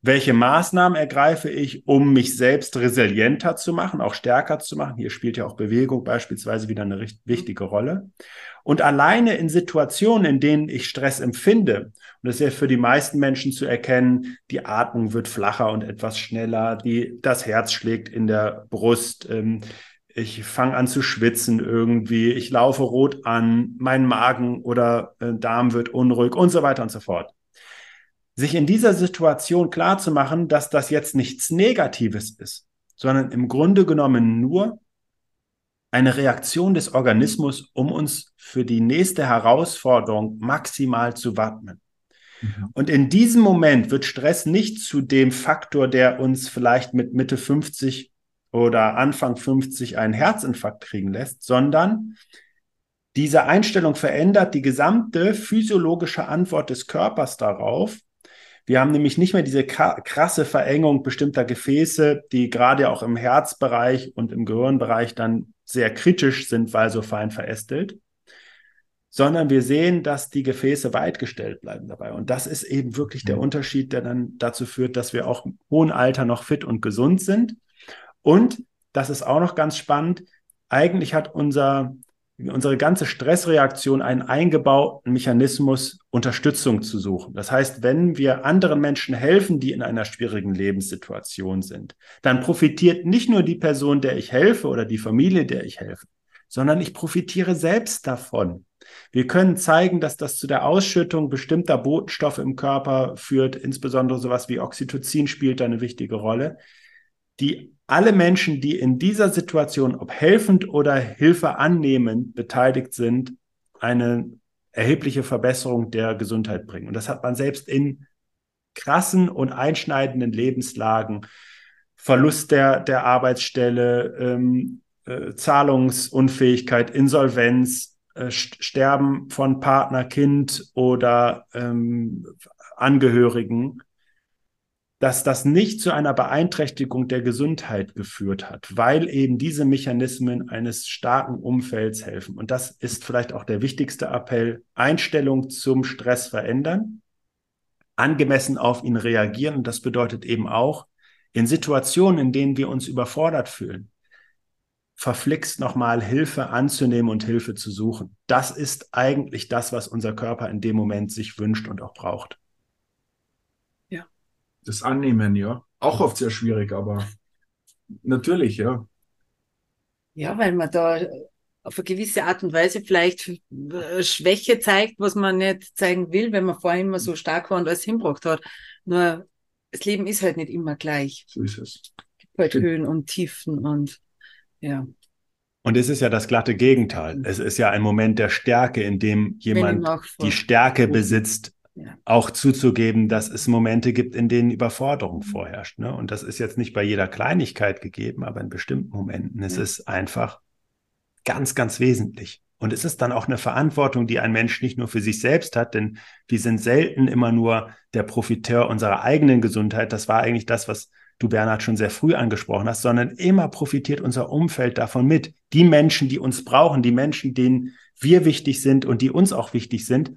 Welche Maßnahmen ergreife ich, um mich selbst resilienter zu machen, auch stärker zu machen? Hier spielt ja auch Bewegung beispielsweise wieder eine wichtige Rolle. Und alleine in Situationen, in denen ich Stress empfinde, und das ist ja für die meisten Menschen zu erkennen, die Atmung wird flacher und etwas schneller, die, das Herz schlägt in der Brust, ähm, ich fange an zu schwitzen irgendwie, ich laufe rot an, mein Magen oder äh, Darm wird unruhig und so weiter und so fort. Sich in dieser Situation klar zu machen, dass das jetzt nichts Negatives ist, sondern im Grunde genommen nur eine Reaktion des Organismus, um uns für die nächste Herausforderung maximal zu wappnen. Mhm. Und in diesem Moment wird Stress nicht zu dem Faktor, der uns vielleicht mit Mitte 50 oder Anfang 50 einen Herzinfarkt kriegen lässt, sondern diese Einstellung verändert die gesamte physiologische Antwort des Körpers darauf. Wir haben nämlich nicht mehr diese krasse Verengung bestimmter Gefäße, die gerade auch im Herzbereich und im Gehirnbereich dann sehr kritisch sind, weil so fein verästelt, sondern wir sehen, dass die Gefäße weitgestellt bleiben dabei. Und das ist eben wirklich der mhm. Unterschied, der dann dazu führt, dass wir auch im hohen Alter noch fit und gesund sind. Und das ist auch noch ganz spannend. Eigentlich hat unser, unsere ganze Stressreaktion einen eingebauten Mechanismus, Unterstützung zu suchen. Das heißt, wenn wir anderen Menschen helfen, die in einer schwierigen Lebenssituation sind, dann profitiert nicht nur die Person, der ich helfe oder die Familie, der ich helfe, sondern ich profitiere selbst davon. Wir können zeigen, dass das zu der Ausschüttung bestimmter Botenstoffe im Körper führt, insbesondere sowas wie Oxytocin spielt da eine wichtige Rolle, die alle Menschen, die in dieser Situation, ob helfend oder Hilfe annehmend beteiligt sind, eine erhebliche Verbesserung der Gesundheit bringen. Und das hat man selbst in krassen und einschneidenden Lebenslagen, Verlust der, der Arbeitsstelle, ähm, äh, Zahlungsunfähigkeit, Insolvenz, äh, Sterben von Partner, Kind oder ähm, Angehörigen dass das nicht zu einer Beeinträchtigung der Gesundheit geführt hat, weil eben diese Mechanismen eines starken Umfelds helfen. Und das ist vielleicht auch der wichtigste Appell. Einstellung zum Stress verändern, angemessen auf ihn reagieren. Und das bedeutet eben auch, in Situationen, in denen wir uns überfordert fühlen, verflixt nochmal Hilfe anzunehmen und Hilfe zu suchen. Das ist eigentlich das, was unser Körper in dem Moment sich wünscht und auch braucht das Annehmen, ja. Auch oft sehr schwierig, aber natürlich, ja. Ja, weil man da auf eine gewisse Art und Weise vielleicht äh, Schwäche zeigt, was man nicht zeigen will, wenn man vorher immer so stark war und alles hinbracht hat. Nur das Leben ist halt nicht immer gleich. So ist es. Es gibt halt Höhen und Tiefen und ja. Und es ist ja das glatte Gegenteil. Mhm. Es ist ja ein Moment der Stärke, in dem jemand die Stärke besitzt, auch zuzugeben, dass es Momente gibt, in denen Überforderung mhm. vorherrscht. Ne? Und das ist jetzt nicht bei jeder Kleinigkeit gegeben, aber in bestimmten Momenten ist es einfach ganz, ganz wesentlich. Und es ist dann auch eine Verantwortung, die ein Mensch nicht nur für sich selbst hat, denn wir sind selten immer nur der Profiteur unserer eigenen Gesundheit. Das war eigentlich das, was du, Bernhard, schon sehr früh angesprochen hast, sondern immer profitiert unser Umfeld davon mit. Die Menschen, die uns brauchen, die Menschen, denen wir wichtig sind und die uns auch wichtig sind,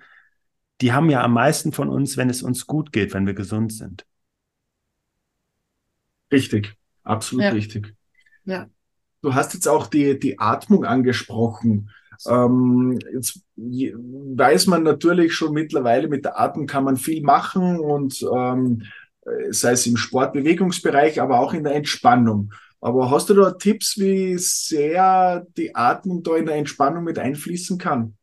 die haben ja am meisten von uns, wenn es uns gut geht, wenn wir gesund sind. Richtig, absolut ja. richtig. Ja. Du hast jetzt auch die, die Atmung angesprochen. Ähm, jetzt weiß man natürlich schon mittlerweile, mit der Atmung kann man viel machen und ähm, sei es im Sportbewegungsbereich, aber auch in der Entspannung. Aber hast du da Tipps, wie sehr die Atmung da in der Entspannung mit einfließen kann?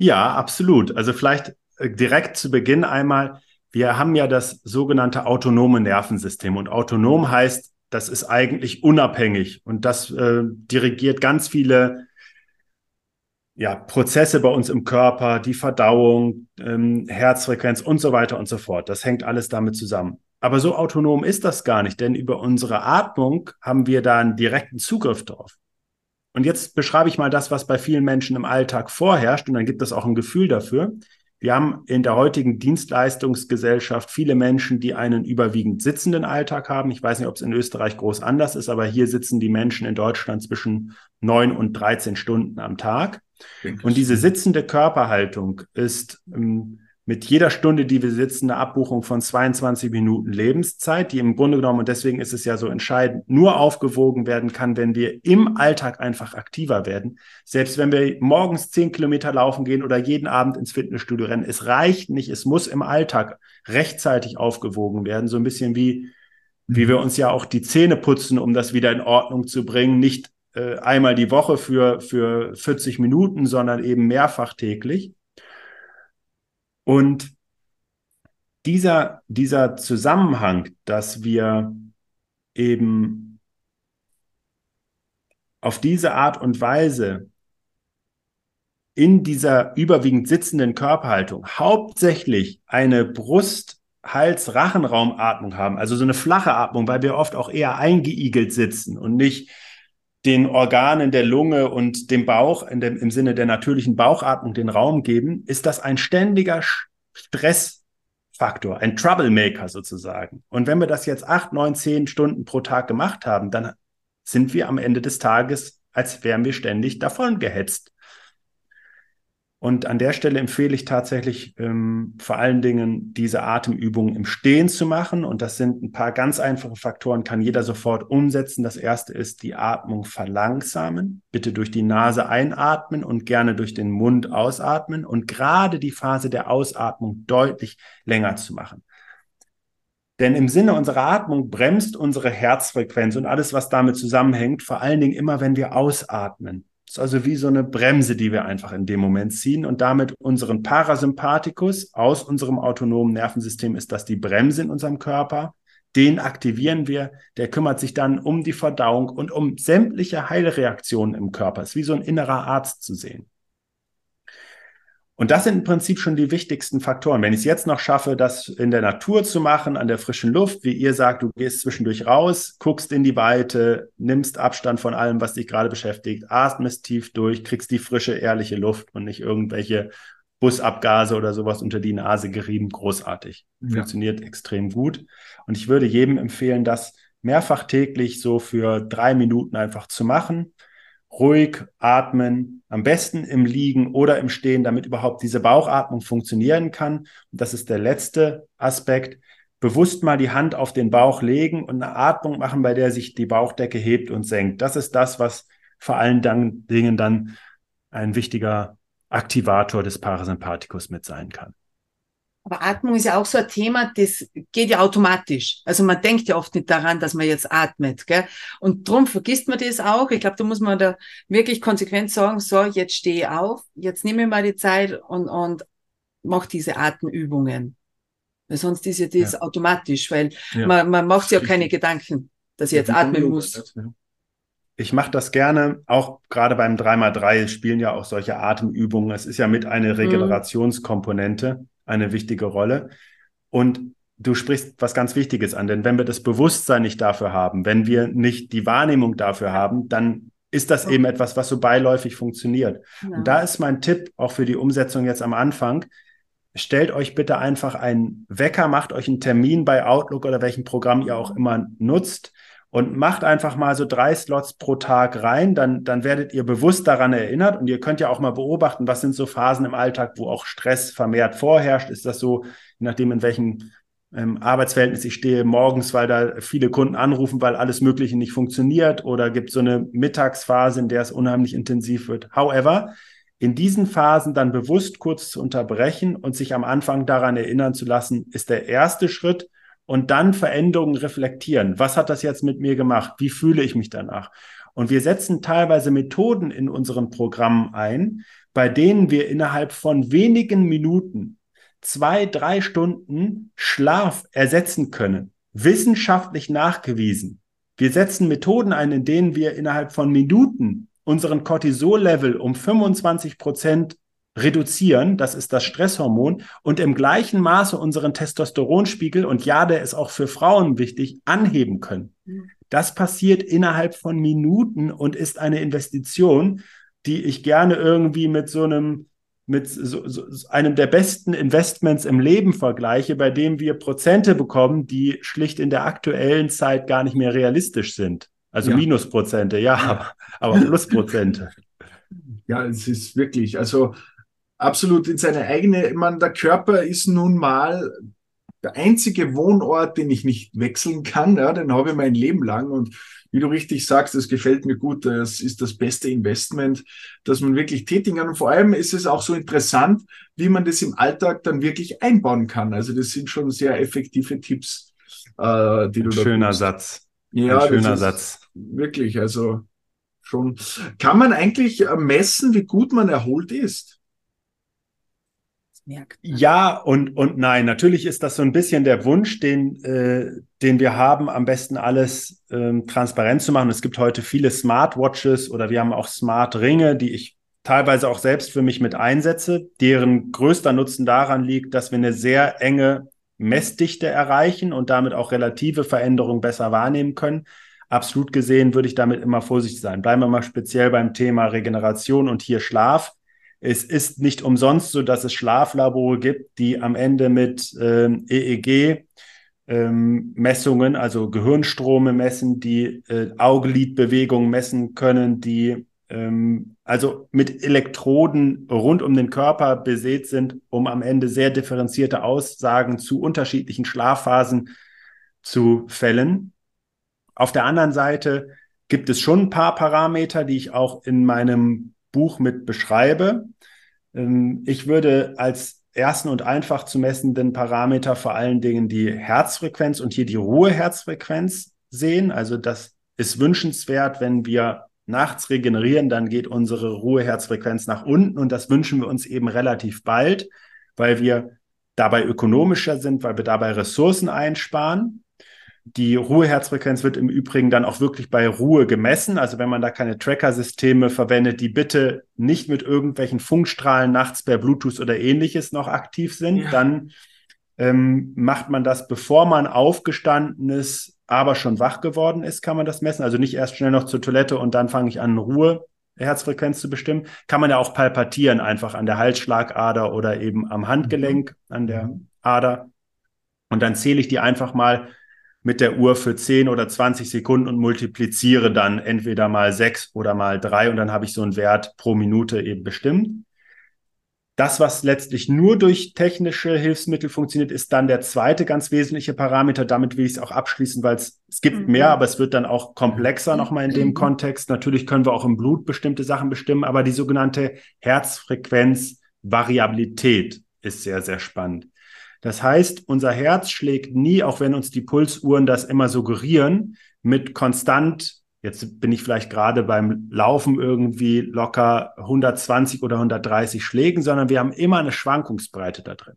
Ja, absolut. Also vielleicht äh, direkt zu Beginn einmal, wir haben ja das sogenannte autonome Nervensystem und autonom heißt, das ist eigentlich unabhängig und das äh, dirigiert ganz viele ja, Prozesse bei uns im Körper, die Verdauung, ähm, Herzfrequenz und so weiter und so fort. Das hängt alles damit zusammen. Aber so autonom ist das gar nicht, denn über unsere Atmung haben wir da einen direkten Zugriff drauf. Und jetzt beschreibe ich mal das, was bei vielen Menschen im Alltag vorherrscht, und dann gibt es auch ein Gefühl dafür. Wir haben in der heutigen Dienstleistungsgesellschaft viele Menschen, die einen überwiegend sitzenden Alltag haben. Ich weiß nicht, ob es in Österreich groß anders ist, aber hier sitzen die Menschen in Deutschland zwischen neun und 13 Stunden am Tag. Und diese sitzende Körperhaltung ist ähm, mit jeder Stunde, die wir sitzen, eine Abbuchung von 22 Minuten Lebenszeit, die im Grunde genommen, und deswegen ist es ja so entscheidend, nur aufgewogen werden kann, wenn wir im Alltag einfach aktiver werden. Selbst wenn wir morgens 10 Kilometer laufen gehen oder jeden Abend ins Fitnessstudio rennen, es reicht nicht, es muss im Alltag rechtzeitig aufgewogen werden, so ein bisschen wie wie wir uns ja auch die Zähne putzen, um das wieder in Ordnung zu bringen, nicht äh, einmal die Woche für, für 40 Minuten, sondern eben mehrfach täglich. Und dieser, dieser Zusammenhang, dass wir eben auf diese Art und Weise in dieser überwiegend sitzenden Körperhaltung hauptsächlich eine Brust- Hals-Rachenraumatmung haben, also so eine flache Atmung, weil wir oft auch eher eingeigelt sitzen und nicht den Organen der Lunge und dem Bauch dem, im Sinne der natürlichen Bauchatmung den Raum geben, ist das ein ständiger Stressfaktor, ein Troublemaker sozusagen. Und wenn wir das jetzt acht, neun, zehn Stunden pro Tag gemacht haben, dann sind wir am Ende des Tages, als wären wir ständig davon gehetzt. Und an der Stelle empfehle ich tatsächlich ähm, vor allen Dingen diese Atemübungen im Stehen zu machen. Und das sind ein paar ganz einfache Faktoren, kann jeder sofort umsetzen. Das erste ist die Atmung verlangsamen. Bitte durch die Nase einatmen und gerne durch den Mund ausatmen und gerade die Phase der Ausatmung deutlich länger zu machen. Denn im Sinne unserer Atmung bremst unsere Herzfrequenz und alles, was damit zusammenhängt, vor allen Dingen immer, wenn wir ausatmen. Ist also wie so eine Bremse, die wir einfach in dem Moment ziehen und damit unseren Parasympathikus aus unserem autonomen Nervensystem ist das die Bremse in unserem Körper. Den aktivieren wir. Der kümmert sich dann um die Verdauung und um sämtliche Heilreaktionen im Körper. Ist wie so ein innerer Arzt zu sehen. Und das sind im Prinzip schon die wichtigsten Faktoren. Wenn ich es jetzt noch schaffe, das in der Natur zu machen, an der frischen Luft, wie ihr sagt, du gehst zwischendurch raus, guckst in die Weite, nimmst Abstand von allem, was dich gerade beschäftigt, atmest tief durch, kriegst die frische, ehrliche Luft und nicht irgendwelche Busabgase oder sowas unter die Nase gerieben. Großartig. Ja. Funktioniert extrem gut. Und ich würde jedem empfehlen, das mehrfach täglich so für drei Minuten einfach zu machen ruhig atmen, am besten im Liegen oder im Stehen, damit überhaupt diese Bauchatmung funktionieren kann. Und das ist der letzte Aspekt. Bewusst mal die Hand auf den Bauch legen und eine Atmung machen, bei der sich die Bauchdecke hebt und senkt. Das ist das, was vor allen Dingen dann ein wichtiger Aktivator des Parasympathikus mit sein kann. Aber Atmung ist ja auch so ein Thema, das geht ja automatisch. Also man denkt ja oft nicht daran, dass man jetzt atmet. Gell? Und drum vergisst man das auch. Ich glaube, da muss man da wirklich konsequent sagen, so, jetzt stehe ich auf, jetzt nehme ich mal die Zeit und, und mache diese Atemübungen. Weil sonst ist ja das ja. automatisch, weil ja. man, man macht sich ja keine Gedanken, dass ich jetzt atmen muss. Ich mache das gerne, auch gerade beim 3x3 spielen ja auch solche Atemübungen. Es ist ja mit eine mhm. Regenerationskomponente eine wichtige Rolle. Und du sprichst was ganz Wichtiges an, denn wenn wir das Bewusstsein nicht dafür haben, wenn wir nicht die Wahrnehmung dafür haben, dann ist das eben etwas, was so beiläufig funktioniert. Ja. Und da ist mein Tipp auch für die Umsetzung jetzt am Anfang. Stellt euch bitte einfach einen Wecker, macht euch einen Termin bei Outlook oder welchem Programm ihr auch immer nutzt und macht einfach mal so drei Slots pro Tag rein, dann, dann werdet ihr bewusst daran erinnert und ihr könnt ja auch mal beobachten, was sind so Phasen im Alltag, wo auch Stress vermehrt vorherrscht. Ist das so, je nachdem, in welchem ähm, Arbeitsverhältnis ich stehe, morgens, weil da viele Kunden anrufen, weil alles Mögliche nicht funktioniert oder gibt so eine Mittagsphase, in der es unheimlich intensiv wird. However, in diesen Phasen dann bewusst kurz zu unterbrechen und sich am Anfang daran erinnern zu lassen, ist der erste Schritt, und dann Veränderungen reflektieren. Was hat das jetzt mit mir gemacht? Wie fühle ich mich danach? Und wir setzen teilweise Methoden in unseren Programmen ein, bei denen wir innerhalb von wenigen Minuten zwei, drei Stunden Schlaf ersetzen können. Wissenschaftlich nachgewiesen. Wir setzen Methoden ein, in denen wir innerhalb von Minuten unseren Cortisol-Level um 25 Prozent reduzieren, das ist das Stresshormon, und im gleichen Maße unseren Testosteronspiegel, und ja, der ist auch für Frauen wichtig, anheben können. Das passiert innerhalb von Minuten und ist eine Investition, die ich gerne irgendwie mit so einem mit so, so, einem der besten Investments im Leben vergleiche, bei dem wir Prozente bekommen, die schlicht in der aktuellen Zeit gar nicht mehr realistisch sind. Also ja. Minusprozente, ja, aber, aber Plusprozente. Ja, es ist wirklich, also absolut in seine eigene, ich meine, der Körper ist nun mal der einzige Wohnort, den ich nicht wechseln kann, ja, den habe ich mein Leben lang und wie du richtig sagst, das gefällt mir gut, das ist das beste Investment, dass man wirklich tätigen kann und vor allem ist es auch so interessant, wie man das im Alltag dann wirklich einbauen kann. Also das sind schon sehr effektive Tipps. äh, die du Ein da schöner tust. Satz. Ja, Ein schöner Satz. Wirklich, also schon. Kann man eigentlich äh, messen, wie gut man erholt ist? Ja und, und nein. Natürlich ist das so ein bisschen der Wunsch, den, äh, den wir haben, am besten alles ähm, transparent zu machen. Es gibt heute viele Smartwatches oder wir haben auch Smart-Ringe, die ich teilweise auch selbst für mich mit einsetze, deren größter Nutzen daran liegt, dass wir eine sehr enge Messdichte erreichen und damit auch relative Veränderungen besser wahrnehmen können. Absolut gesehen würde ich damit immer vorsichtig sein. Bleiben wir mal speziell beim Thema Regeneration und hier Schlaf. Es ist nicht umsonst so, dass es Schlaflabore gibt, die am Ende mit ähm, EEG ähm, Messungen, also Gehirnstrome messen, die äh, Augelidbewegungen messen können, die ähm, also mit Elektroden rund um den Körper besät sind, um am Ende sehr differenzierte Aussagen zu unterschiedlichen Schlafphasen zu fällen. Auf der anderen Seite gibt es schon ein paar Parameter, die ich auch in meinem Buch mit beschreibe. Ähm, ich würde als ersten und einfach zu messenden Parameter vor allen Dingen die Herzfrequenz und hier die Ruheherzfrequenz sehen. Also das ist wünschenswert, wenn wir nachts regenerieren, dann geht unsere Ruheherzfrequenz nach unten und das wünschen wir uns eben relativ bald, weil wir dabei ökonomischer sind, weil wir dabei Ressourcen einsparen. Die Ruheherzfrequenz wird im Übrigen dann auch wirklich bei Ruhe gemessen. Also wenn man da keine Tracker-Systeme verwendet, die bitte nicht mit irgendwelchen Funkstrahlen nachts per Bluetooth oder ähnliches noch aktiv sind, ja. dann ähm, macht man das, bevor man aufgestanden ist, aber schon wach geworden ist, kann man das messen. Also nicht erst schnell noch zur Toilette und dann fange ich an, Ruhe Herzfrequenz zu bestimmen. Kann man ja auch palpatieren, einfach an der Halsschlagader oder eben am Handgelenk, mhm. an der Ader. Und dann zähle ich die einfach mal mit der Uhr für 10 oder 20 Sekunden und multipliziere dann entweder mal 6 oder mal 3 und dann habe ich so einen Wert pro Minute eben bestimmt. Das, was letztlich nur durch technische Hilfsmittel funktioniert, ist dann der zweite ganz wesentliche Parameter. Damit will ich es auch abschließen, weil es, es gibt mhm. mehr, aber es wird dann auch komplexer nochmal in dem mhm. Kontext. Natürlich können wir auch im Blut bestimmte Sachen bestimmen, aber die sogenannte Herzfrequenzvariabilität ist sehr, sehr spannend. Das heißt, unser Herz schlägt nie, auch wenn uns die Pulsuhren das immer suggerieren, mit konstant, jetzt bin ich vielleicht gerade beim Laufen irgendwie locker 120 oder 130 Schlägen, sondern wir haben immer eine Schwankungsbreite da drin.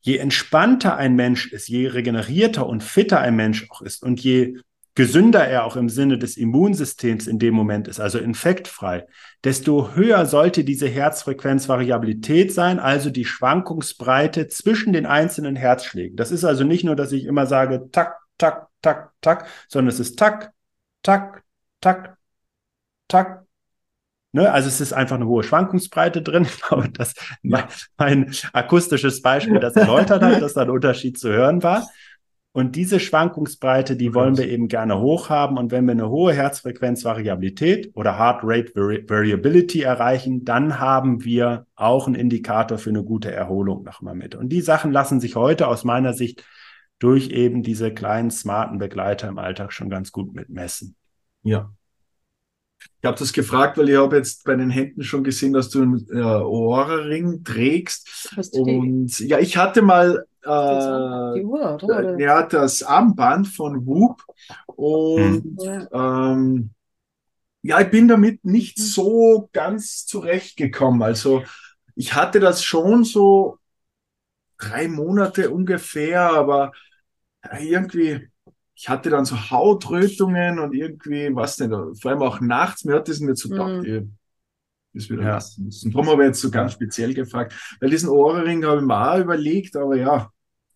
Je entspannter ein Mensch ist, je regenerierter und fitter ein Mensch auch ist und je gesünder er auch im Sinne des Immunsystems in dem Moment ist, also infektfrei, desto höher sollte diese Herzfrequenzvariabilität sein, also die Schwankungsbreite zwischen den einzelnen Herzschlägen. Das ist also nicht nur, dass ich immer sage, tak, tak, tak, tak, sondern es ist tak, tak, tak, tak. Ne? Also es ist einfach eine hohe Schwankungsbreite drin. Ich glaube, dass mein, mein akustisches Beispiel das erläutert hat, dass da ein Unterschied zu hören war. Und diese Schwankungsbreite, die wollen wir eben gerne hoch haben. Und wenn wir eine hohe Herzfrequenzvariabilität oder Heart Rate Variability erreichen, dann haben wir auch einen Indikator für eine gute Erholung nochmal mit. Und die Sachen lassen sich heute aus meiner Sicht durch eben diese kleinen smarten Begleiter im Alltag schon ganz gut mitmessen. Ja, ich habe das gefragt, weil ich habe jetzt bei den Händen schon gesehen, dass du einen äh, Ohrring trägst. Hast du und ja, ich hatte mal äh, Uhr, oder? Ja, das Armband von Whoop. Und hm. ähm, ja, ich bin damit nicht hm. so ganz zurechtgekommen. Also ich hatte das schon so drei Monate ungefähr, aber irgendwie, ich hatte dann so Hautrötungen und irgendwie, was denn, vor allem auch nachts, mir hat das nicht so gedacht. Mhm. Das wieder ja. lassen müssen. Darum habe ich jetzt so ganz speziell gefragt. Weil diesen Ohrring habe ich mir auch überlegt, aber ja,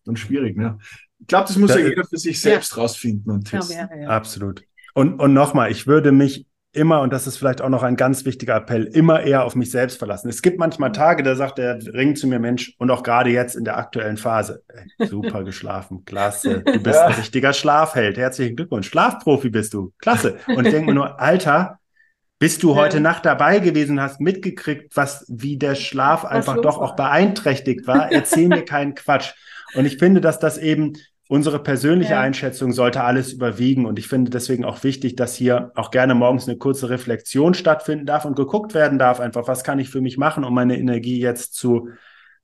dann schwierig. Ne? Ich glaube, das muss da, ja jeder für sich selbst ja. rausfinden und testen. Ja, ja, Absolut. Und, und nochmal, ich würde mich immer, und das ist vielleicht auch noch ein ganz wichtiger Appell, immer eher auf mich selbst verlassen. Es gibt manchmal Tage, da sagt der Ring zu mir, Mensch, und auch gerade jetzt in der aktuellen Phase, ey, super geschlafen, klasse, du bist ein richtiger Schlafheld, herzlichen Glückwunsch, Schlafprofi bist du, klasse. Und ich denke mir nur, Alter, bist du heute Nacht dabei gewesen, hast mitgekriegt, was, wie der Schlaf einfach doch auch beeinträchtigt war? Erzähl mir keinen Quatsch. Und ich finde, dass das eben unsere persönliche ja. Einschätzung sollte alles überwiegen. Und ich finde deswegen auch wichtig, dass hier auch gerne morgens eine kurze Reflexion stattfinden darf und geguckt werden darf, einfach, was kann ich für mich machen, um meine Energie jetzt zu,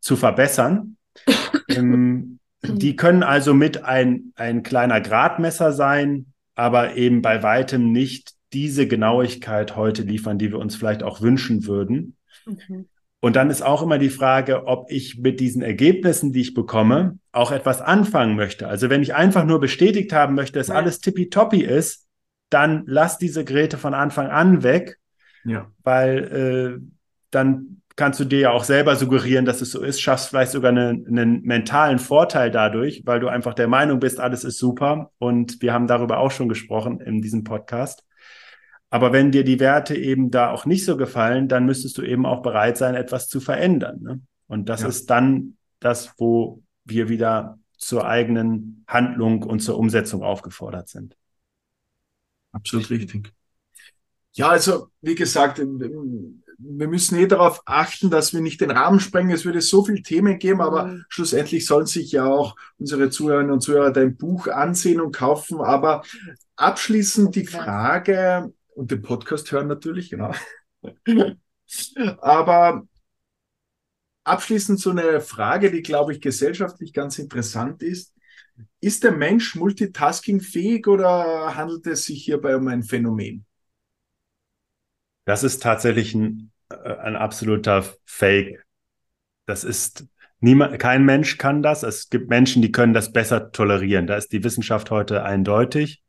zu verbessern. ähm, die können also mit ein, ein kleiner Gradmesser sein, aber eben bei weitem nicht diese Genauigkeit heute liefern, die wir uns vielleicht auch wünschen würden. Mhm. Und dann ist auch immer die Frage, ob ich mit diesen Ergebnissen, die ich bekomme, auch etwas anfangen möchte. Also wenn ich einfach nur bestätigt haben möchte, dass ja. alles tippitoppi ist, dann lass diese Geräte von Anfang an weg, ja. weil äh, dann kannst du dir ja auch selber suggerieren, dass es so ist, schaffst vielleicht sogar einen, einen mentalen Vorteil dadurch, weil du einfach der Meinung bist, alles ist super. Und wir haben darüber auch schon gesprochen in diesem Podcast. Aber wenn dir die Werte eben da auch nicht so gefallen, dann müsstest du eben auch bereit sein, etwas zu verändern. Ne? Und das ja. ist dann das, wo wir wieder zur eigenen Handlung und zur Umsetzung aufgefordert sind. Absolut richtig. Ja, also wie gesagt, wir müssen eh darauf achten, dass wir nicht den Rahmen sprengen. Es würde so viele Themen geben, aber mhm. schlussendlich sollen sich ja auch unsere Zuhörerinnen und Zuhörer dein Buch ansehen und kaufen. Aber abschließend die Frage und den Podcast hören natürlich, genau. aber abschließend so eine Frage, die, glaube ich, gesellschaftlich ganz interessant ist. Ist der Mensch multitaskingfähig oder handelt es sich hierbei um ein Phänomen? Das ist tatsächlich ein, äh, ein absoluter Fake. Das ist niemand, kein Mensch kann das. Es gibt Menschen, die können das besser tolerieren. Da ist die Wissenschaft heute eindeutig.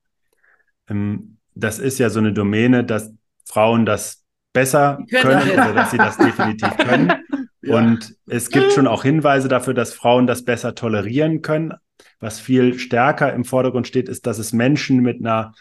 Ähm, das ist ja so eine Domäne, dass Frauen das besser können, oder dass sie das definitiv können. Ja. Und es gibt schon auch Hinweise dafür, dass Frauen das besser tolerieren können. Was viel stärker im Vordergrund steht, ist, dass es Menschen mit einer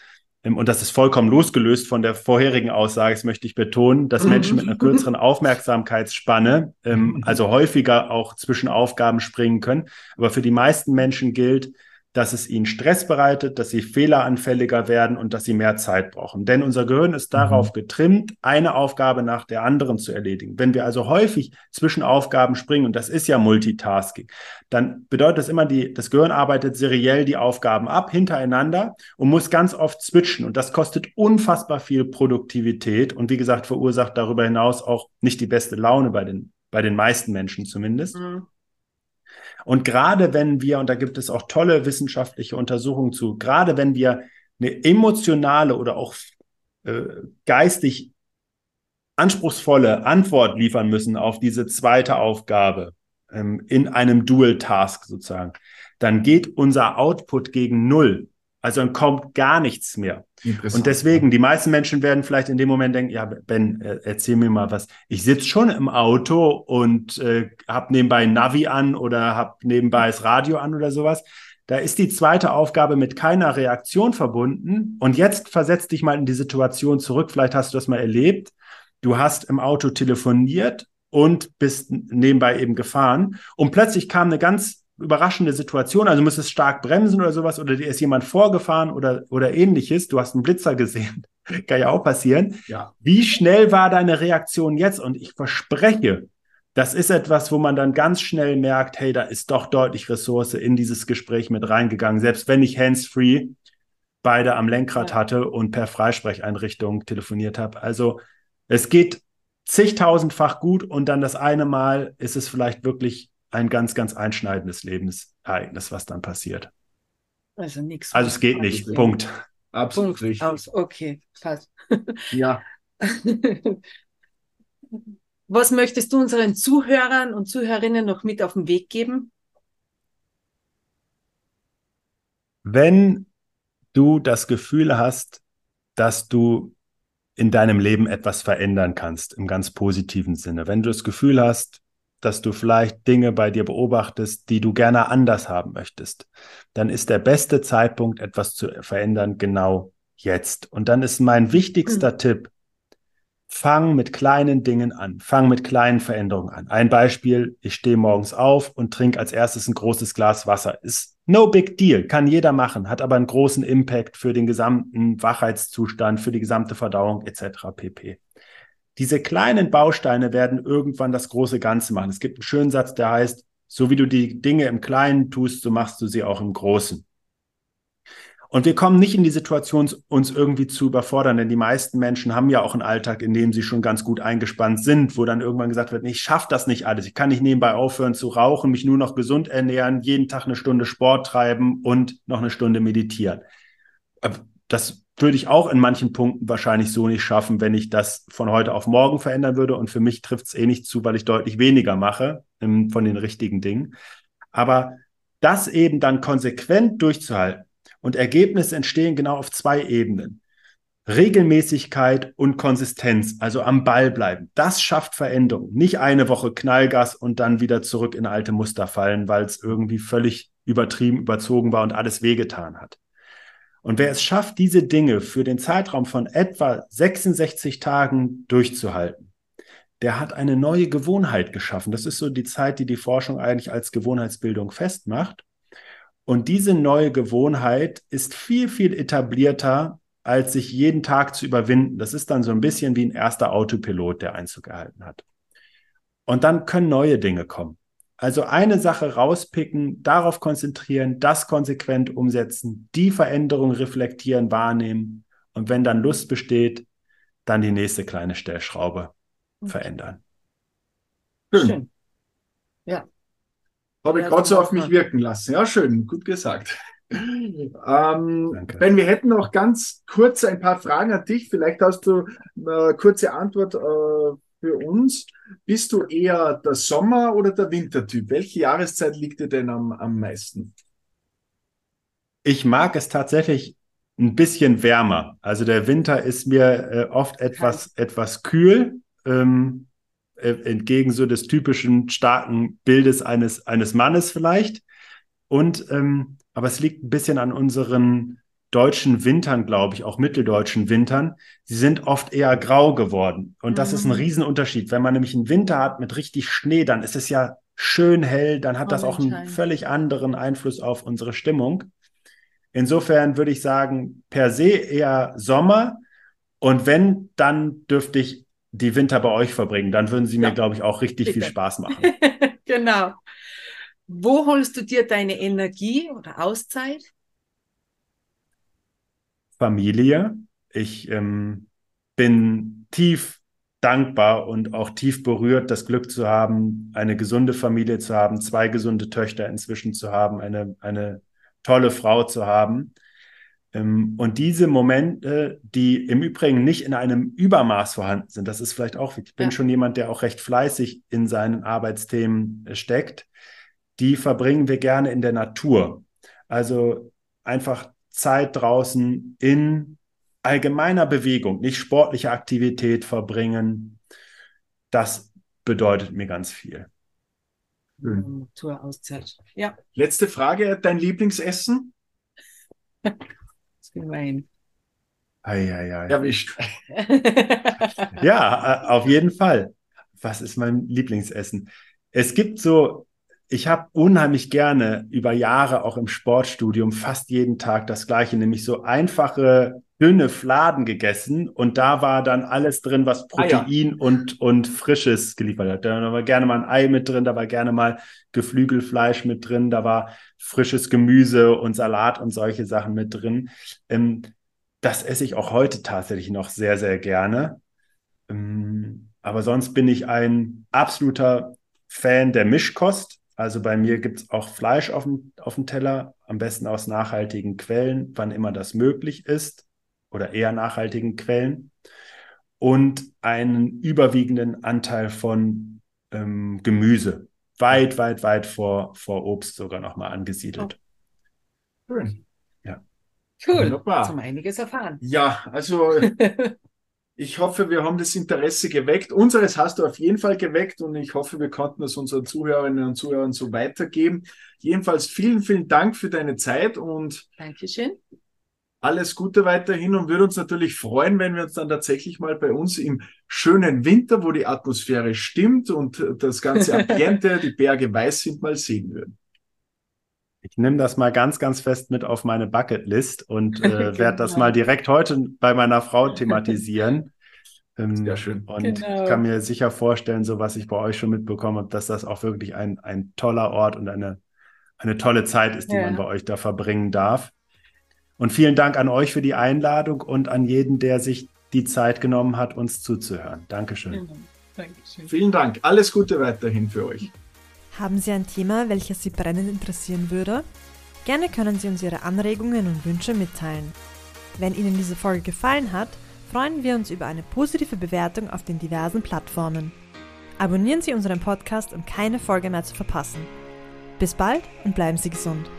und das ist vollkommen losgelöst von der vorherigen Aussage, das möchte ich betonen, dass Menschen mit einer kürzeren Aufmerksamkeitsspanne, ähm, also häufiger auch zwischen Aufgaben springen können. Aber für die meisten Menschen gilt, dass es ihnen Stress bereitet, dass sie fehleranfälliger werden und dass sie mehr Zeit brauchen. Denn unser Gehirn ist darauf mhm. getrimmt, eine Aufgabe nach der anderen zu erledigen. Wenn wir also häufig zwischen Aufgaben springen, und das ist ja Multitasking, dann bedeutet das immer, die, das Gehirn arbeitet seriell die Aufgaben ab, hintereinander und muss ganz oft switchen. Und das kostet unfassbar viel Produktivität und wie gesagt, verursacht darüber hinaus auch nicht die beste Laune bei den, bei den meisten Menschen zumindest. Mhm. Und gerade wenn wir, und da gibt es auch tolle wissenschaftliche Untersuchungen zu, gerade wenn wir eine emotionale oder auch äh, geistig anspruchsvolle Antwort liefern müssen auf diese zweite Aufgabe ähm, in einem Dual Task sozusagen, dann geht unser Output gegen Null. Also dann kommt gar nichts mehr. Und deswegen, die meisten Menschen werden vielleicht in dem Moment denken, ja, Ben, äh, erzähl mir mal was. Ich sitze schon im Auto und äh, habe nebenbei Navi an oder habe nebenbei das Radio an oder sowas. Da ist die zweite Aufgabe mit keiner Reaktion verbunden. Und jetzt versetz dich mal in die Situation zurück. Vielleicht hast du das mal erlebt. Du hast im Auto telefoniert und bist nebenbei eben gefahren. Und plötzlich kam eine ganz überraschende Situation, also musstest stark bremsen oder sowas, oder dir ist jemand vorgefahren oder, oder ähnliches, du hast einen Blitzer gesehen, kann ja auch passieren. Ja. Wie schnell war deine Reaktion jetzt? Und ich verspreche, das ist etwas, wo man dann ganz schnell merkt, hey, da ist doch deutlich Ressource in dieses Gespräch mit reingegangen, selbst wenn ich hands-free beide am Lenkrad ja. hatte und per Freisprecheinrichtung telefoniert habe. Also es geht zigtausendfach gut und dann das eine Mal ist es vielleicht wirklich ein ganz, ganz einschneidendes Lebensereignis, was dann passiert. Also nichts. Also es geht nicht. Punkt. Absolut Punkt. Aus. Okay, passt. Ja. Was möchtest du unseren Zuhörern und Zuhörerinnen noch mit auf den Weg geben? Wenn du das Gefühl hast, dass du in deinem Leben etwas verändern kannst, im ganz positiven Sinne, wenn du das Gefühl hast, dass du vielleicht Dinge bei dir beobachtest, die du gerne anders haben möchtest, dann ist der beste Zeitpunkt, etwas zu verändern, genau jetzt. Und dann ist mein wichtigster mhm. Tipp, fang mit kleinen Dingen an, fang mit kleinen Veränderungen an. Ein Beispiel, ich stehe morgens auf und trinke als erstes ein großes Glas Wasser. Ist no big deal, kann jeder machen, hat aber einen großen Impact für den gesamten Wachheitszustand, für die gesamte Verdauung etc. pp. Diese kleinen Bausteine werden irgendwann das große Ganze machen. Es gibt einen schönen Satz, der heißt, so wie du die Dinge im Kleinen tust, so machst du sie auch im Großen. Und wir kommen nicht in die Situation, uns irgendwie zu überfordern, denn die meisten Menschen haben ja auch einen Alltag, in dem sie schon ganz gut eingespannt sind, wo dann irgendwann gesagt wird, ich schaffe das nicht alles. Ich kann nicht nebenbei aufhören zu rauchen, mich nur noch gesund ernähren, jeden Tag eine Stunde Sport treiben und noch eine Stunde meditieren. Das würde ich auch in manchen Punkten wahrscheinlich so nicht schaffen, wenn ich das von heute auf morgen verändern würde. Und für mich trifft es eh nicht zu, weil ich deutlich weniger mache ähm, von den richtigen Dingen. Aber das eben dann konsequent durchzuhalten, und Ergebnisse entstehen genau auf zwei Ebenen. Regelmäßigkeit und Konsistenz, also am Ball bleiben. Das schafft Veränderung. Nicht eine Woche Knallgas und dann wieder zurück in alte Muster fallen, weil es irgendwie völlig übertrieben, überzogen war und alles wehgetan hat. Und wer es schafft, diese Dinge für den Zeitraum von etwa 66 Tagen durchzuhalten, der hat eine neue Gewohnheit geschaffen. Das ist so die Zeit, die die Forschung eigentlich als Gewohnheitsbildung festmacht. Und diese neue Gewohnheit ist viel, viel etablierter, als sich jeden Tag zu überwinden. Das ist dann so ein bisschen wie ein erster Autopilot, der Einzug erhalten hat. Und dann können neue Dinge kommen. Also eine Sache rauspicken, darauf konzentrieren, das konsequent umsetzen, die Veränderung reflektieren, wahrnehmen. Und wenn dann Lust besteht, dann die nächste kleine Stellschraube okay. verändern. Schön. Ja. Habe ich gerade so auf mich wirken lassen. Ja, schön, gut gesagt. Ähm, ben, wir hätten noch ganz kurz ein paar Fragen an dich. Vielleicht hast du eine kurze Antwort äh, für uns. Bist du eher der Sommer- oder der Wintertyp? Welche Jahreszeit liegt dir denn am, am meisten? Ich mag es tatsächlich ein bisschen wärmer. Also der Winter ist mir äh, oft etwas, etwas kühl. Ähm, äh, entgegen so des typischen starken Bildes eines, eines Mannes vielleicht. Und ähm, aber es liegt ein bisschen an unseren deutschen Wintern, glaube ich, auch mitteldeutschen Wintern. Sie sind oft eher grau geworden. Und das mhm. ist ein mhm. Riesenunterschied. Wenn man nämlich einen Winter hat mit richtig Schnee, dann ist es ja schön hell, dann hat oh, das auch einen völlig anderen Einfluss auf unsere Stimmung. Insofern würde ich sagen, per se eher Sommer. Und wenn, dann dürfte ich die Winter bei euch verbringen. Dann würden sie mir, glaube ich, auch richtig Bitte. viel Spaß machen. genau. Wo holst du dir deine Energie oder Auszeit? Familie. Ich ähm, bin tief dankbar und auch tief berührt, das Glück zu haben, eine gesunde Familie zu haben, zwei gesunde Töchter inzwischen zu haben, eine, eine tolle Frau zu haben. Ähm, und diese Momente, die im Übrigen nicht in einem Übermaß vorhanden sind, das ist vielleicht auch, ich bin ja. schon jemand, der auch recht fleißig in seinen Arbeitsthemen äh, steckt, die verbringen wir gerne in der Natur. Also einfach Zeit draußen in allgemeiner Bewegung, nicht sportliche Aktivität verbringen. Das bedeutet mir ganz viel. Naturauszeit. Ja. Letzte Frage, dein Lieblingsessen? gemein. Eieiei. Erwischt. ja, äh, auf jeden Fall. Was ist mein Lieblingsessen? Es gibt so, ich habe unheimlich gerne über Jahre auch im Sportstudium fast jeden Tag das gleiche, nämlich so einfache dünne Fladen gegessen und da war dann alles drin, was Protein ah, ja. und, und Frisches geliefert hat. Da war gerne mal ein Ei mit drin, da war gerne mal Geflügelfleisch mit drin, da war frisches Gemüse und Salat und solche Sachen mit drin. Ähm, das esse ich auch heute tatsächlich noch sehr, sehr gerne. Ähm, aber sonst bin ich ein absoluter Fan der Mischkost. Also bei mir gibt es auch Fleisch auf dem, auf dem Teller, am besten aus nachhaltigen Quellen, wann immer das möglich ist oder eher nachhaltigen Quellen und einen überwiegenden Anteil von ähm, Gemüse. Weit, weit, weit vor, vor Obst sogar nochmal angesiedelt. Oh. Schön. Ja. Cool. Wunderbar. Zum einiges erfahren. Ja, also ich hoffe, wir haben das Interesse geweckt. Unseres hast du auf jeden Fall geweckt und ich hoffe, wir konnten es unseren Zuhörerinnen und Zuhörern so weitergeben. Jedenfalls vielen, vielen Dank für deine Zeit und Dankeschön alles Gute weiterhin und würde uns natürlich freuen, wenn wir uns dann tatsächlich mal bei uns im schönen Winter, wo die Atmosphäre stimmt und das ganze Ambiente, die Berge weiß sind, mal sehen würden. Ich nehme das mal ganz, ganz fest mit auf meine Bucketlist und äh, genau. werde das mal direkt heute bei meiner Frau thematisieren. Ähm, Sehr schön. Und genau. ich kann mir sicher vorstellen, so was ich bei euch schon mitbekommen habe, dass das auch wirklich ein, ein toller Ort und eine, eine tolle Zeit ist, die ja. man bei euch da verbringen darf. Und vielen Dank an euch für die Einladung und an jeden, der sich die Zeit genommen hat, uns zuzuhören. Dankeschön. Genau. Dankeschön. Vielen Dank. Alles Gute weiterhin für euch. Haben Sie ein Thema, welches Sie brennend interessieren würde? Gerne können Sie uns Ihre Anregungen und Wünsche mitteilen. Wenn Ihnen diese Folge gefallen hat, freuen wir uns über eine positive Bewertung auf den diversen Plattformen. Abonnieren Sie unseren Podcast, um keine Folge mehr zu verpassen. Bis bald und bleiben Sie gesund.